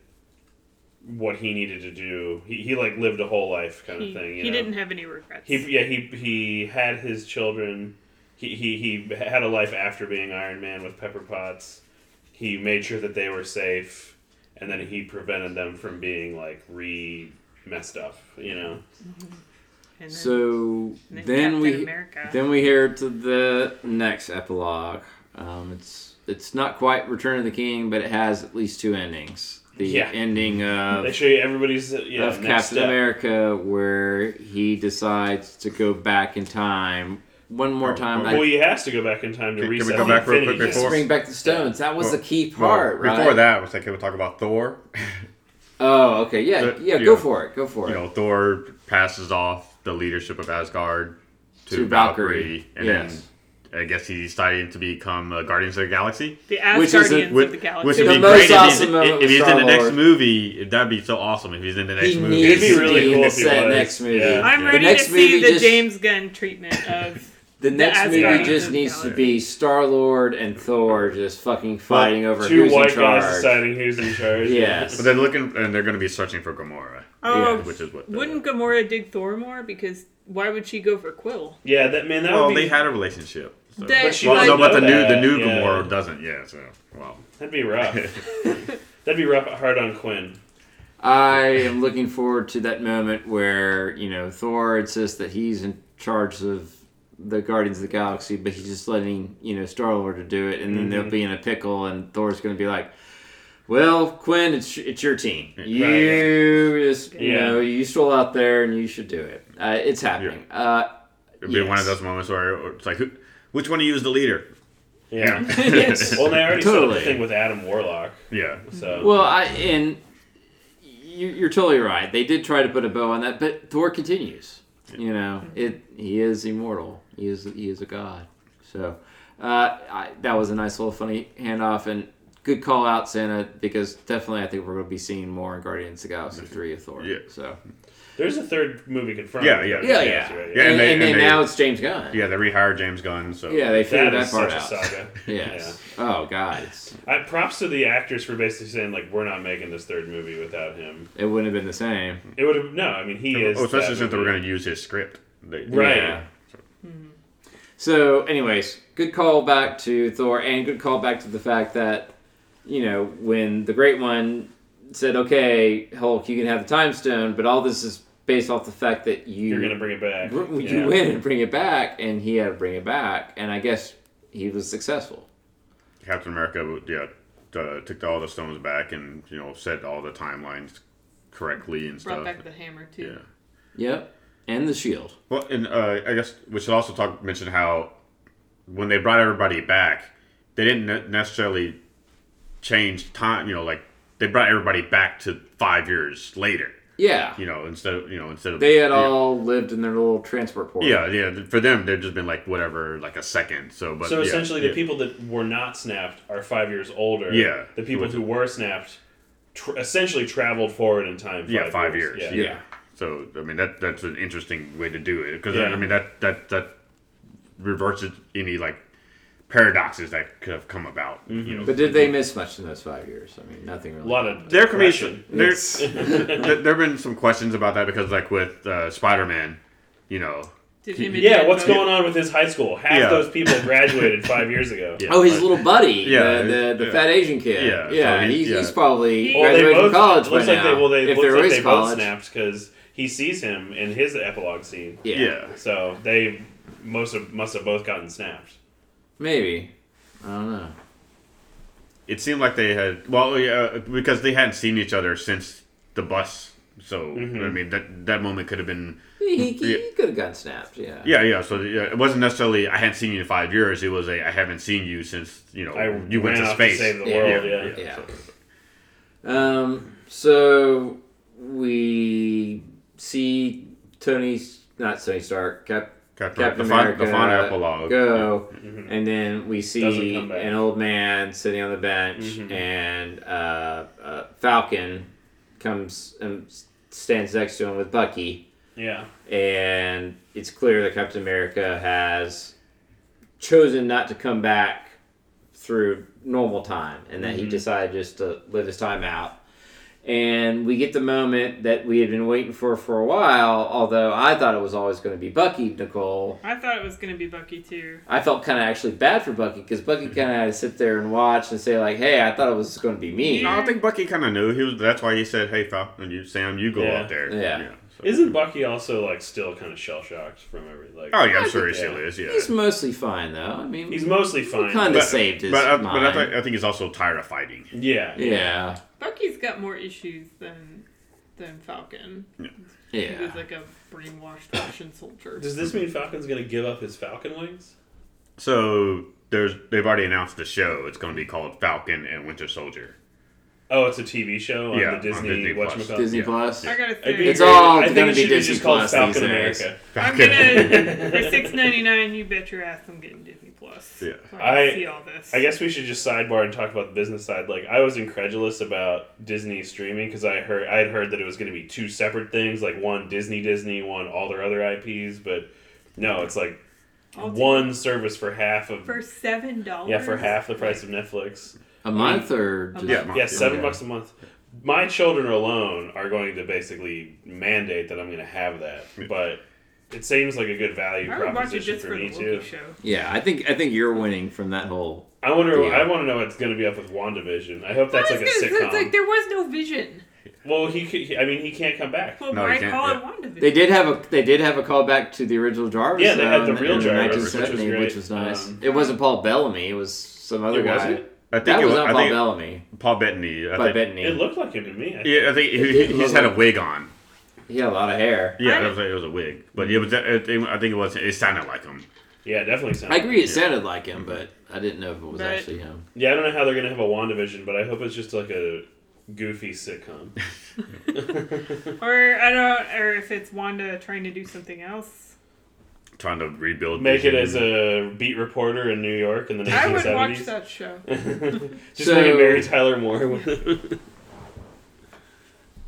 what he needed to do. He, he like lived a whole life kind he, of thing. You he know? didn't have any regrets. He yeah he he had his children. He, he he had a life after being Iron Man with Pepper Potts. He made sure that they were safe, and then he prevented them from being like re messed up. You know. and then, So and then then we America. then we hear to the next epilogue. Um, it's it's not quite Return of the King, but it has at least two endings. The Yeah. ending of They show you everybody's uh, yeah of next Captain step. America, where he decides to go back in time one more time. oh, I- Well, he has to go back in time to Can- can we go the back real quick Let's before- bring back the stones. That was Well, the key Well, part, right? Before that, was like, we'll talk about Thor. Oh, okay, yeah, But, yeah. Go know, for it. Go for you it. know, Thor passes off the leadership of Asgard to, To Valkyrie, Valkyrie, and yes. then I guess he's deciding to become uh, Guardians of the Galaxy. the Which is a- Asgardians Which, of the galaxy. which would be most great if he's, moment if he's in the next movie. That'd be so awesome if he's in the next He movie. needs It'd be to really be in cool the if he was. next movie. Yeah. I'm Yeah. ready next to see movie the just- James Gunn treatment of The next Asgardians movie of just needs to be Star Lord and Thor just fucking fighting over two who's white in guys charge. deciding who's in charge. Yes. But they're looking, and they're going to be searching for Gamora, Oh, Yeah, which is what. the- wouldn't Gamora dig Thor more? Because why would she go for Quill? Yeah, that man. That Well, would be. they had a relationship. So. That- But she well, doesn't no, but the know new the that, new yeah. Gamora doesn't. Yeah, so well. That'd be rough. That'd be rough. Hard on Quill. I am looking forward to that moment where you know Thor insists that he's in charge of the Guardians of the Galaxy, but he's just letting you know Star Lord to do it, and then they'll Mhm. be in a pickle, and Thor's going to be like, "Well, Quill, it's it's your team. Right. You just you Yeah. know you stroll out there and you should do it. Uh, it's happening. Uh, It'd be one of those moments where it's like, who, which one of you is the leader? Yeah. yes. well, they already set up Totally. the thing with Adam Warlock. Yeah. So. Well, I and you, you're totally right. They did try to put a bow on that, but Thor continues. You know, it he is immortal. He is he is a god. So uh, I, that was a nice little funny handoff and good call out Santa because definitely I think we're going to be seeing more in Guardians of the Galaxy three of Thor. Yeah. So There's a third movie confirmed. Yeah, yeah. yeah, yeah, right, Yeah, and, and they- and then and they- now it's James Gunn. Yeah, they rehired James Gunn. So Yeah, they figured That that, is part such out. a saga. Yes. Oh God, I, props to the actors for basically saying like we're not making this third movie without him. it wouldn't have been the same. It would have no. I mean, he is. oh, especially that since they were going to use his script. They, Right. Yeah. So, anyways, good call back to Thor, and good call back to the fact that, you know, when the Great One said, "Okay, Hulk, you can have the Time Stone," but all this is based off the fact that you You're gonna bring it back. br- you Yeah. win and bring it back, and he had to bring it back, and I guess he was successful. Captain America, yeah, uh, took all the stones back and you know set all the timelines correctly and Brought stuff. Brought back the hammer too. Yeah. Yep. And the shield. Well, and uh, I guess we should also talk mention how when they brought everybody back, they didn't necessarily change time. You know, like they brought everybody back to five years later. Yeah, You know, instead of you know instead of they had yeah. all lived in their little transport port. Yeah, yeah. For them, they've just been like whatever, like a second. So, but So yeah, essentially, yeah. the people that were not snapped are five years older. Yeah. The people who were snapped tr- essentially traveled forward in time. Five yeah, five years. Yeah. Yeah. So I mean that that's an interesting way to do it because Yeah. I mean that that that reverses any like paradoxes that could have come about. You know, But did they miss much in those five years? I mean, nothing really. A lot of there can be there's there there have been some questions about that because like with uh, Spider Man, you know, Did Yeah, what's going on with his high school? Half Yeah. those people graduated five years ago. Yeah. Oh, his Like- little buddy, Yeah, the the, the yeah. fat Asian kid. Yeah, yeah, so he- he's, yeah. he's probably Well, they graduated both from college looks by like now. they well they if looks there like is they college. both snapped because he sees him in his epilogue scene. Yeah, yeah. So they most of must have both gotten snapped. maybe. I don't know. it seemed like they had well yeah because they hadn't seen each other since the bus. So Mm-hmm. I mean that that moment could have been He, he, he could have gotten snapped. Yeah. yeah yeah. So yeah, it wasn't necessarily I hadn't seen you in five years. It was a I haven't seen you since you know I you went to space. to save the Yeah, world. yeah, Yeah, Yeah. so- Um. So we see Tony's not Tony Stark, Cap, Captain, Captain the, fun, America the fun epilogue. go, Mhm. and then we see an old man sitting on the bench, Mhm. and uh, uh, Falcon comes and stands next to him with Bucky, yeah. and it's clear that Captain America has chosen not to come back through normal time, and that he Mhm. decided just to live his time out. And we get the moment that we had been waiting for for a while, although I thought it was always going to be Bucky, Nicole. I thought it was going to be Bucky too. I felt kind of actually bad for Bucky because Bucky kind of had to sit there and watch and say like, "Hey, I thought it was going to be me." No, I think Bucky kind of knew. He was. That's why he said, "Hey, Falcon, you Sam, you go Yeah. out there." Yeah. So- Isn't Bucky also like still kind of shell shocked from every like? Oh yeah, I'm I sure he still is. Yeah. He's mostly fine though. I mean, He's mostly fine. kind of saved his but, I, mind. but I, think, I think he's also tired of fighting. yeah. yeah, Bucky's got more issues than than Falcon. He yeah. was like a brainwashed Russian soldier. Does this mean Falcon's gonna give up his Falcon wings? So there's they've already announced the show. It's going to be called Falcon and Winter Soldier. Oh, it's a TV show on Yeah, the on Disney. Disney Plus. whatchamacallit? Disney Yeah. Plus. I gotta It'd say, It's great. all I think gonna it be should be Disney just called Plus Falcon these days. America. I'm gonna for six ninety nine. You bet your ass I'm getting Disney Plus. Yeah. so I, I- see all this. I guess we should just sidebar and talk about the business side. Like I was incredulous about Disney streaming because I heard I had heard that it was going to be two separate things, like one Disney Disney, one all their other IPs. But no, it's like All one service for half of for seven dollars. yeah for half the price of Netflix. A month or just Yeah, month. Yeah, seven Okay. bucks a month. My children alone are going to basically mandate that I'm going to have that, but it seems like a good value I would watch it proposition just for for me the too. Show. Yeah, I think I think you're winning from that whole. I wonder. Yeah. I want to know what's going to be up with Wandavision. I hope that's I like a was gonna sitcom. It's like there was no vision. Well, he, could, he. I mean, he can't come back. Well, No, why you can't, call yeah. it WandaVision? They did have a they did have a callback to the original Jarvis. Yeah, they had the real Jarvis, which was great. which was nice. Um, it wasn't Paul Bellamy. It was some other It guy. wasn't? I think That it was was. not I Paul think Bellamy. Paul Bettany. I By think, Bettany. It looked like him to me. I Yeah, I think he, he just had a wig on. He had a lot of hair. Yeah, I- it was, it was a wig, but it was. It, it- I think it was. It sounded like him. Yeah, it definitely sounds. I agree. It sounded like him, but I didn't know if it was But- actually him. Yeah, I don't know how they're gonna have a Wandavision, but I hope it's just like a goofy sitcom. Or I don't, or if it's Wanda trying to do something else. Trying to rebuild. Make it as a beat reporter in New York in the 1970s. I would 1970s. watch that show. just So- make it Mary Tyler Moore.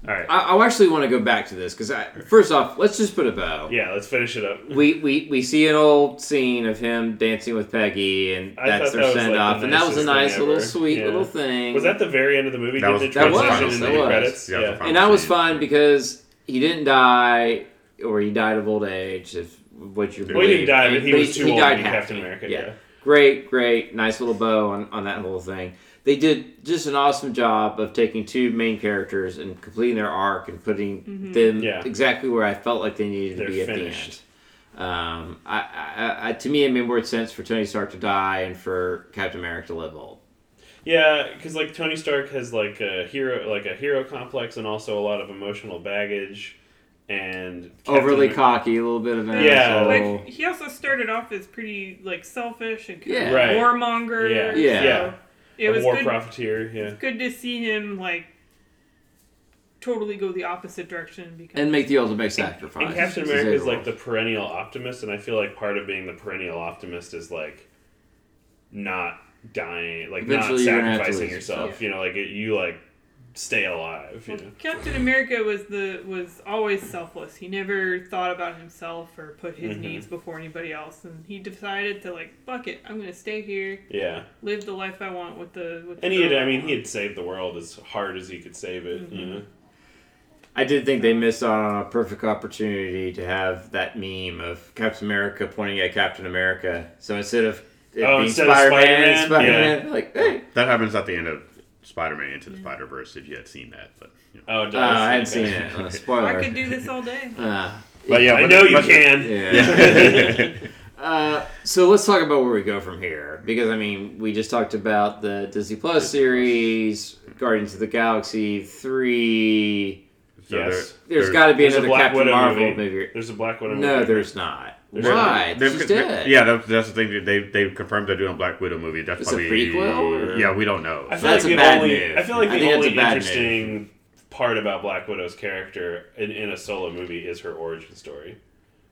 All right. I, I actually want to go back to this because first off, let's just put a bow. Yeah, let's finish it up. We, we we see an old scene of him dancing with Peggy, and I that's their that was, send like, off, the and that was a nice little ever. sweet Yeah. little thing. Was that the very end of the movie? That was the the That was, that into the was. credits? Yeah, Yeah. the and that was fun because he didn't die, or he died of old age, if what you Well, he didn't die, but he was too old to be happy. Captain America. Yeah. Great, great, nice little bow on, on that whole thing. They did just an awesome job of taking two main characters and completing their arc and putting them Yeah. exactly where I felt like they needed They're to be at finished. the end. Um, I, I, I, to me, it made more sense for Tony Stark to die and for Captain America to live old. Yeah, because like Tony Stark has like a hero, like a hero complex, and also a lot of emotional baggage. And Overly Captain- cocky, a little bit of an Yeah. asshole. Like he also started off as pretty like selfish and kind Yeah. of Right. warmonger. Yeah. Yeah. Yeah. It a was war good, profiteer. Yeah. good to see him like totally go the opposite direction because and make the ultimate sacrifice. And Captain America is like the perennial optimist, and I feel like part of being the perennial optimist is like not dying, like Eventually not you're gonna have to sacrificing yourself. yourself. You know, like it, you like stay alive. You Well, know. Captain America was the was always selfless. He never thought about himself or put his Mhm. needs before anybody else, and he decided to like, fuck it, I'm gonna stay here, Yeah, live the life I want with the with. The and he had. girl I mean, he had saved the world as hard as he could save it. You Mhm. know. I did think they missed out on a perfect opportunity to have that meme of Captain America pointing at Captain America. So instead of it Oh, being instead of Spider-Man, Spider-Man? Spider-Man, like, hey. That happens at the end of Spider-Man Into the Spider-Verse. If you had seen that, but you know. Oh, it does. Uh, I hadn't seen it. Uh, spoiler. I could do this all day. Uh, But yeah, I but- know you but- can. yeah. Uh, so let's talk about where we go from here, because I mean, we just talked about the Disney Plus series, Guardians of the Galaxy three. So Yes. There's there- got to be another Black Captain Widow Marvel movie. movie. There's a Black Widow. No, movie. there's not. There's Why? They've- She's they- dead. Yeah, that's, that's the thing. They they confirmed they're doing a Black Widow movie. That's It's a probably prequel, or- Yeah, we don't know. I feel That's like a the bad only. move. I feel like I the only a bad interesting part about Black Widow's character in, in a solo movie is her origin story.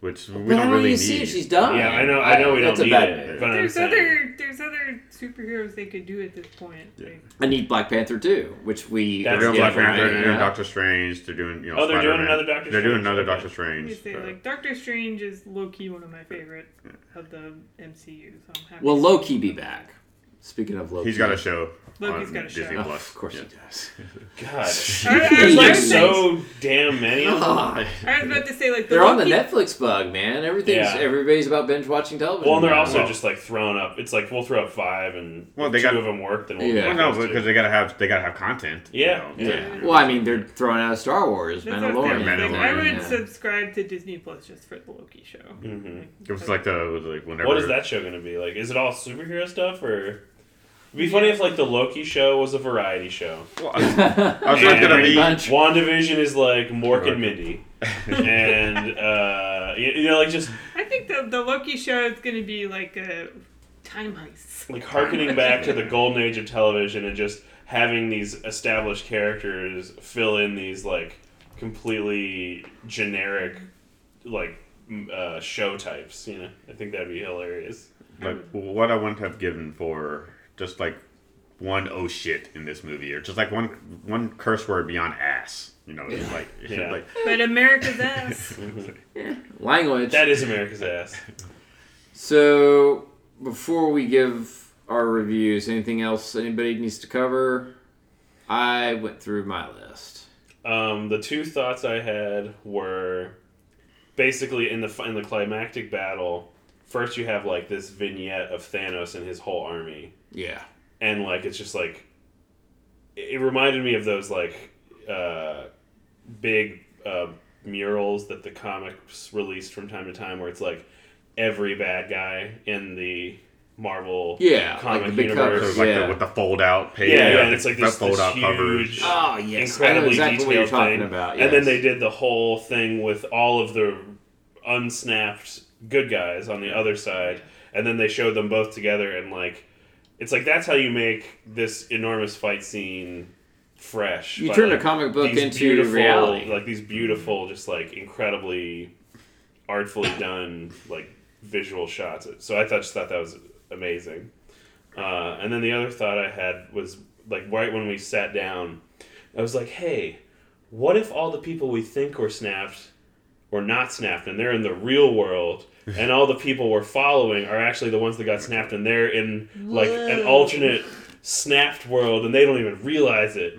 Which we But don't really even need. see if she's done. Yeah, I know. I know we don't a need bad it, move. but There's other there's other superheroes they could do at this point. Like, I need Black Panther too, which we That's They're doing Black Panther. right, They're doing yeah. Doctor Strange. They're doing you know. Oh, they're doing Spider-Man. another Doctor Strange. They're doing another. Doctor Strange. say, so- like Doctor Strange is low key one of my favorite of the MCU. So I'm happy. Will to- Loki be back? Speaking of Loki, He's got a show. Loki's on got a show. Disney Plus. of course Yeah. he does. God, I- I there's like about to say- so damn many of them. I was about to say like the They're on the Netflix bug, man. Everything's Yeah. everybody's about binge watching television. Well, and they're now. also Well- just like throwing up. It's like we'll throw up five, and Well, they two got- of them work, then we'll Yeah. Well, no, because they gotta have they gotta have content. you Yeah, know, yeah. to- Well, I mean, they're throwing out Star Wars, That's what I'm Mandalorian. Like, I would yeah. subscribe to Disney Plus just for the Loki show. Mm-hmm. It was like the it was like whenever. What is that show going to be like? Is it all superhero stuff, or it'd be funny if like the Loki show was a variety show? Well, I was just And gonna Brady be. Bunch. WandaVision is like Mork Mork. and Mindy, and uh, you, you know, like just I think the the Loki show is going to be like a time heist. like harkening back to the golden age of television and just having these established characters fill in these like completely generic like uh, show types. You know, I think that'd be hilarious. like what I wouldn't have given for just like one oh shit in this movie, or just like one one curse word beyond ass. You know, it's like Yeah. like But America's ass. Language. That is America's ass. So before we give our reviews, anything else anybody needs to cover? I went through my list. Um, the two thoughts I had were basically in the in the climactic battle. First, you have like this vignette of Thanos and his whole army, Yeah. and like it's just like it it reminded me of those like uh, big uh, murals that the comics released from time to time, where it's like every bad guy in the Marvel Yeah, comic like the big universe. covers. like Yeah. the, with the fold out page. Yeah, yeah, the- and it's like the this, fold this out covers. huge, Oh yes, incredibly exactly what you're detailed talking thing. about. And then they did the whole thing with all of the unsnapped good guys on the other side, and then they showed them both together, and like, it's like that's how you make this enormous fight scene fresh. You by, turn a comic book into reality. like these beautiful, just like incredibly artfully done, like visual shots. So I thought, just thought that was amazing. Uh, and then the other thought I had was like right when we sat down, I was like, hey, what if all the people we think were snapped were not snapped and they're in the real world and all the people we're following are actually the ones that got snapped and they're in like an alternate snapped world and they don't even realize it.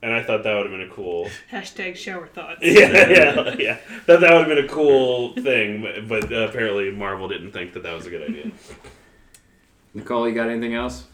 And I thought that would have been a cool Hashtag shower thoughts. yeah, yeah, yeah. That that would have been a cool thing, but, but uh, apparently Marvel didn't think that that was a good idea. Nicole, you got anything else?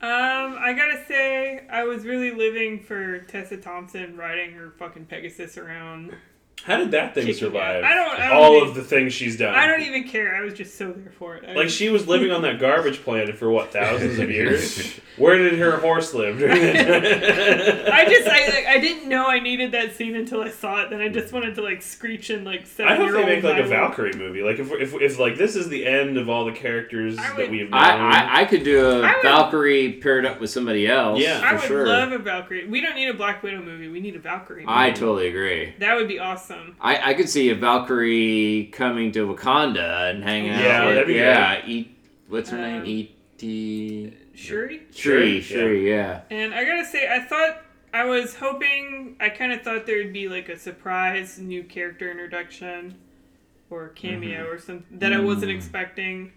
Um, I gotta say, I was really living for Tessa Thompson riding her fucking Pegasus around How did that thing survive? I don't- I don't all even- of the things she's done. I don't even care. I was just so there for it. I Like was- she was living on that garbage planet for what thousands of years. Where did her horse live? during that time? I just I like, I didn't know I needed that scene until I saw it. Then I just wanted to like screech and like I seven hope year they make like a Valkyrie movie. Like if, if if like this is the end of all the characters I that we've known. I, I, I could do a would- Valkyrie paired up with somebody else. Yeah. for I would sure. love a Valkyrie. We don't need a Black Widow movie. We need a Valkyrie. Movie. I totally agree. that would be awesome. I, I could see a Valkyrie coming to Wakanda and hanging out. Yeah, with, that'd be yeah. E, what's her Um, name? E T. Shuri. Shuri. Shuri, Shuri. Yeah. And I gotta say, I thought I was hoping. I kind of thought there would be like a surprise new character introduction or cameo or something that I wasn't expecting.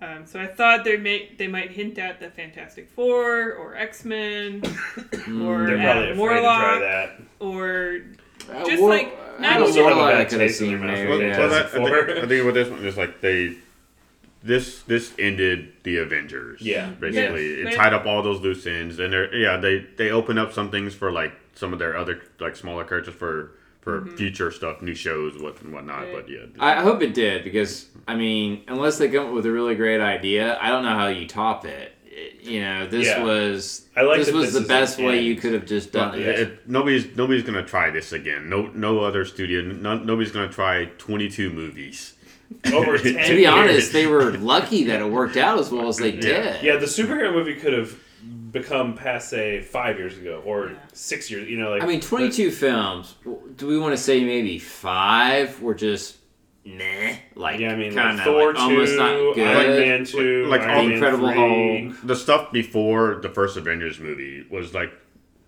Um, so I thought they may they might hint at the Fantastic Four or X Men or They're Adam afraid Warlock to try that. or Just War- like, I not don't even- know Still have a what I bad could have taste in seen their mouth there. when Well, Yeah. well, that, I, think, I think with this one is like they this this ended the Avengers. Yeah. basically Yeah. it tied up all those loose ends, and they're yeah they they open up some things for like some of their other like smaller characters for for mm-hmm. future stuff, new shows, what and whatnot. Right. But yeah, I hope it did because I mean, unless they come up with a really great idea, I don't know how you top it. It- you know, this Yeah. was I like this was this the best way end. you could have just done Well, it. it- nobody's nobody's gonna try this again. No no other studio. No, nobody's gonna try twenty two movies. Over To 10 to be years. honest, they were lucky that it worked out as well as they Yeah. did. Yeah, the superhero movie could have become passe five years ago or six years. You know, like I mean, 22 films. Do we want to say maybe five were just meh? Like, Yeah, I mean, kind like of Thor like, almost two, not good. Iron Man two, Like, Iron all- Man Incredible Hulk. the stuff before the first Avengers movie was like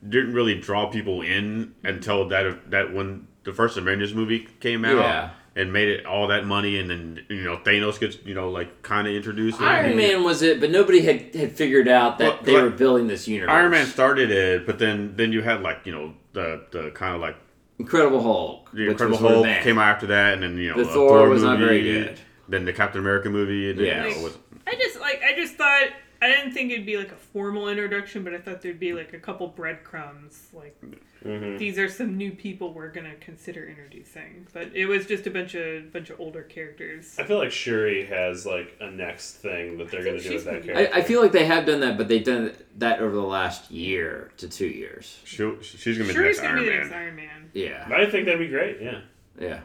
didn't really draw people in until that that when the first Avengers movie came out Yeah. and made it all that money, and then you know Thanos gets you know like kind of introduced. Iron Man was it, but nobody had, had figured out that Well, they like- were building this universe. Iron Man started it, but then then you had like you know the the kind of like Incredible Hulk. the which Incredible was sort of Hulk came out after that, and then you know The the Thor was not movie, very good. Then the Captain America movie, and then, Yeah. you know, was, I just like I just thought I didn't think it'd be like a formal introduction, but I thought there'd be like a couple breadcrumbs. Like Mhm. these are some new people we're gonna consider introducing, but it was just a bunch of bunch of older characters. I feel like Shuri has like a next thing that they're going to do with that character. I, I feel like they have done that, but they've done that over the last year to two years. she'll, she's gonna be Sure, the he's next gonna Iron be the Man. next Iron Man. Yeah, I think that'd be great. Yeah. yeah,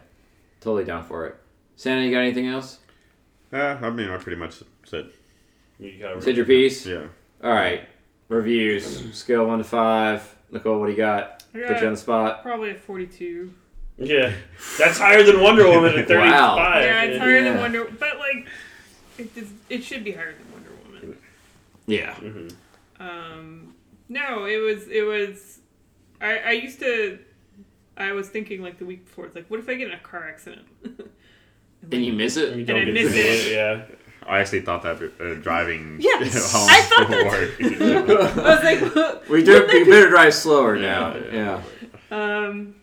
totally down for it. Santa, you got anything else? Yeah, I mean, I pretty much said You covered Said it. your piece. yeah. All right. Reviews. Scale one to five. Nicole, what do you got? I Put you on the spot. Probably a forty-two. Yeah, that's higher than Wonder Woman at thirty-five. Wow. Yeah, it's higher Yeah. than Wonder, Woman. but like it, does, it should be higher than Wonder Woman. Yeah. Mhm. Um, no, it was it was. I I used to. I was thinking like the week before. It's like, what if I get in a car accident? And you miss it? You And don't I get miss it. it. Yeah. I actually thought that uh, driving Yes, home I thought that work. I was like, We do. We better drive slower now. Yeah. Yeah. um,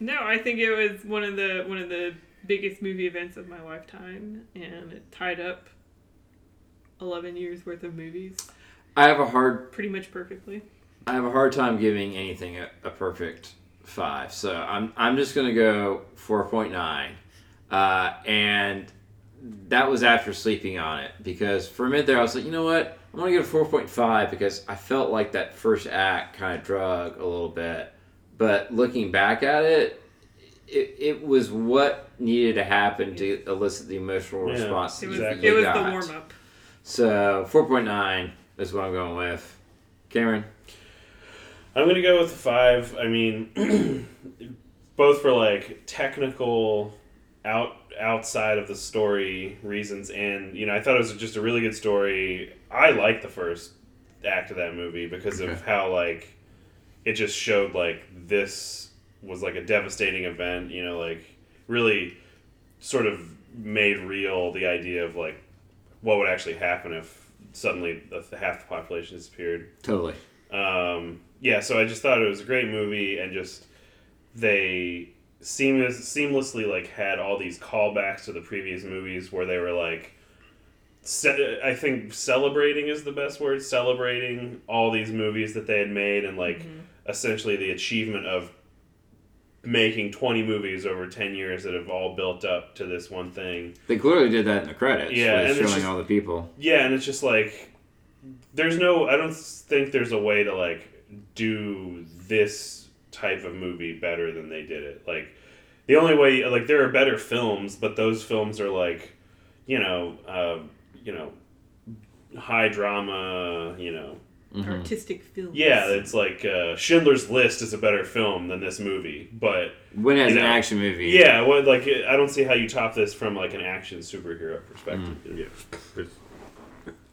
no, I think it was one of the one of the biggest movie events of my lifetime, and it tied up eleven years worth of movies I have a hard. pretty much perfectly. I have a hard time giving anything a, a perfect five. So I'm. I'm just gonna go four point nine. Uh, and that was after sleeping on it because for a minute there I was like, you know what, I'm gonna give it four point five because I felt like that first act kind of drug a little bit, but looking back at it, it, it was what needed to happen to elicit the emotional Yeah, response. It was Exactly. it was got. the warm up. So four point nine is what I'm going with. Cameron, I'm gonna go with the five. I mean, both for like technical out outside of the story reasons, and you know, I thought it was just a really good story. I liked the first act of that movie because of how like it just showed like this was like a devastating event. You know, like really sort of made real the idea of like what would actually happen if suddenly the, half the population disappeared. totally. Um, yeah, so I just thought it was a great movie, and just they seamless, seamlessly like had all these callbacks to the previous movies where they were like, ce- I think celebrating is the best word, celebrating all these movies that they had made, and like mm-hmm. essentially the achievement of making 20 movies over 10 years that have all built up to this one thing. They clearly did that in the credits. Yeah, and showing just- all the people. Yeah, and it's just like there's no I don't think there's a way to like do this type of movie better than they did it. Like the only way like there are better films, but those films are like, you know, uh, you know, high drama, you know. Artistic film. Yeah, it's like uh, Schindler's List is a better film than this movie, but When as You an action movie. yeah, what like I don't see how you top this from like an action superhero perspective. Yeah, it's,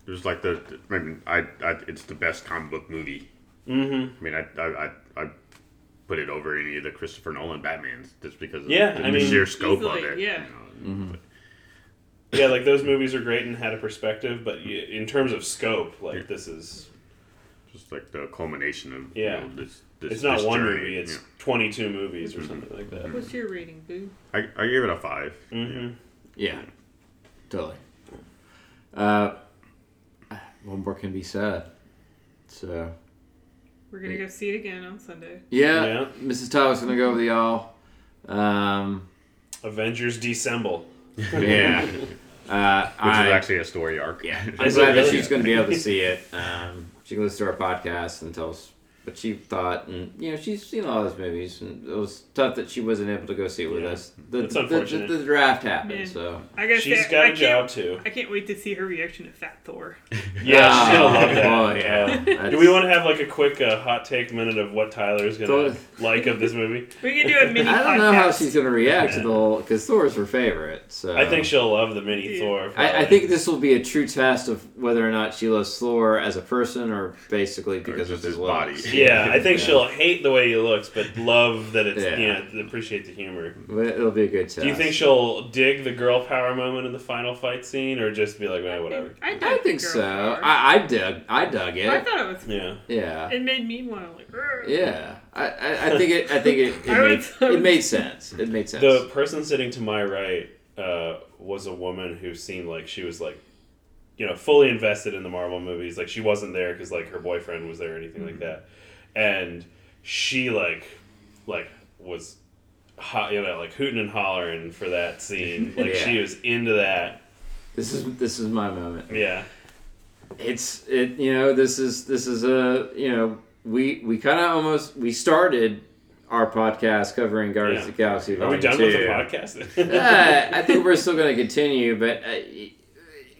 it was like the. I mean, I, I it's the best comic book movie. Mm-hmm. I mean, I, I, I, I put it over any of the Christopher Nolan Batmans just because of Yeah, the, I the mean, sheer scope easily, of it. yeah. you know. Yeah, like those movies are great and had a perspective, but y- in terms of scope, like this is Just like the culmination of Yeah. you know, this, this. it's not this one journey, movie; it's yeah. 22 movies or something like that. What's your rating, Boo? I, I gave it a five. Mm-hmm. Yeah, totally. Uh, one more can be said. So We're gonna go see it again on Sunday. yeah, Yeah. Mrs. Tyler's gonna go with y'all. Um, Avengers Disassemble. yeah, uh, Which I, is actually a story arc. yeah, I'm Is it glad that really? she's gonna be able to see it. Um, she can listen to our podcast and tell us what she thought, and you know she's seen all those movies, and it was tough that she wasn't able to go see it with Yeah. us. The, It's the- the- unfortunate. The, draft happened, Man. so I gotta She's say, got I a can't, job too. I can't wait to see her reaction to Fat Thor. Yeah, she's gonna love that. Oh, yeah. Do we want to have like a quick uh, hot take minute of what Tyler's gonna Thor- like of this movie? We can do a mini I don't know how she's gonna react to the whole because Thor's her favorite. So I think she'll love the mini Yeah. Thor. I, I think this will be a true test of whether or not she loves Thor as a person or basically because of his his body. Looks. Yeah, I think she'll hate the way he looks, but love that it's Yeah. you know appreciate the humor. But It'll be a good test. Do you think she'll dig the girl power moment in the final fight scene, or just be like, eh, whatever? I, dug I the think so. power. I, I dug. I dug it. I thought it was. Yeah. yeah. It made me want to like. "Rrr." Yeah. I, I, I think it. I think it. It made, it made sense. It made sense. The person sitting to my right uh, was a woman who seemed like she was like, you know, fully invested in the Marvel movies. Like she wasn't there because like her boyfriend was there or anything like that, and she like, like was, hot, you know, like hooting and hollering for that scene. Like Yeah. she was into that. this is this is my moment. Yeah. it's it you know this is this is a you know we we kind of almost we started our podcast covering Guardians Yeah. of the Galaxy. Are we done with the podcast? uh, I think we're still going to continue, but uh,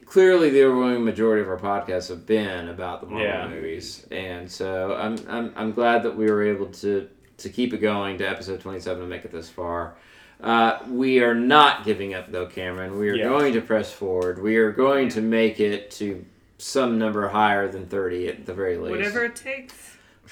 clearly the overwhelming majority of our podcasts have been about the Marvel Yeah. movies, and so I'm, I'm I'm glad that we were able to to keep it going to episode 27 and make it this far. Uh, we are not giving up though, Cameron. We are Yeah. going to press forward. We are going to make it to some number higher than 30 at the very least. Whatever it takes.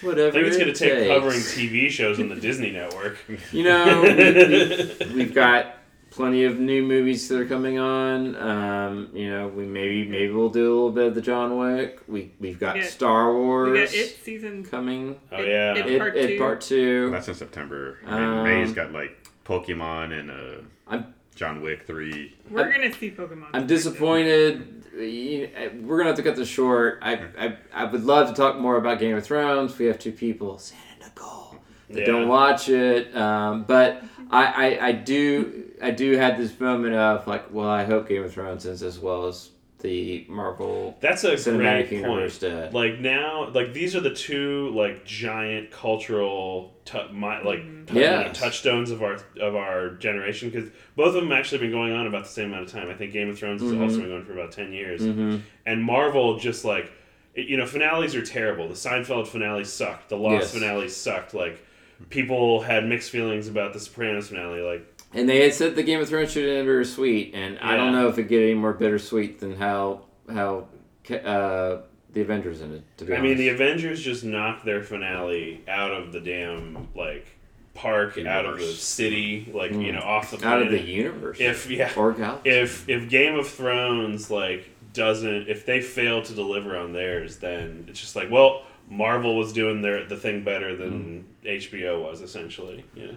Whatever. I think it's it going to take takes. covering TV shows on the Disney Network. You know, we, we, we've got plenty of new movies that are coming on. Um, you know, we maybe maybe we'll do a little bit of the John Wick. We we've got We got- Star Wars We got it season. coming. Oh It- yeah. it- It, Part it two. part two. That's in September. And Um, May's got like Pokemon and uh, I'm- John Wick three. We're I'm- gonna see Pokemon. I'm disappointed. You- We're gonna have to cut this short. I, I I would love to talk more about Game of Thrones. We have two people, Santa and Nicole, that Yeah. don't watch it. Um, but I, I I do I do have this moment of like, well, I hope Game of Thrones is as well as the Marvel That's a cinematic great universe point. did. Like now, like these are the two like giant cultural tu- my, like Mm-hmm. tu- you know, Yes. touchstones of our of our generation because both of them actually been going on about the same amount of time. I think Game of Thrones has Mhm. also been going on for about ten years, hmm and Marvel just like you know finales are terrible. The Seinfeld finale sucked. The Lost Yes. finale sucked. Like people had mixed feelings about the Sopranos finale. Like And they had said the Game of Thrones should end bittersweet, and I don't know if it get any more bittersweet than how how uh, the Avengers ended. To be I honest, mean, the Avengers just knocked their finale out of the damn like park, out of the city, like you Mm. know, off the out of the universe. if yeah, or galaxy. if if Game of Thrones like doesn't, if they fail to deliver on theirs, then it's just like, well, Marvel was doing their the thing better than Mm. HBO was essentially. Yeah.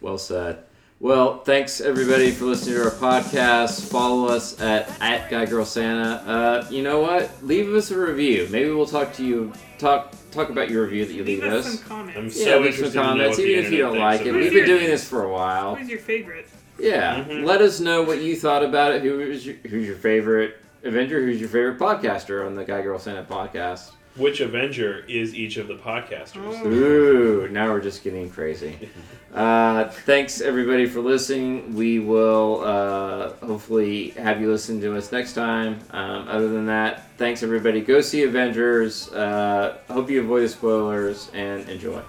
Well said. Well, thanks everybody for listening to our podcast. Follow us at at Guy Girl Santa. Uh, you know what? Leave us a review. Maybe we'll talk to you. Talk talk about your review that you leave, Leave us us. some comments. I'm Yeah, so leave interested some to know comments, what the even if you don't like it. We've been doing this for a while. Who's your favorite? Yeah, Mhm. let us know what you thought about it. Who is your, who's your favorite Avenger? Who's your favorite podcaster on the Guy Girl Santa podcast? Which Avenger is each of the podcasters? Oh. Ooh, now we're just getting crazy. Uh, thanks everybody for listening. We will uh, hopefully have you listen to us next time. Um, other than that, thanks everybody. Go see Avengers. Uh, hope you avoid the spoilers and enjoy.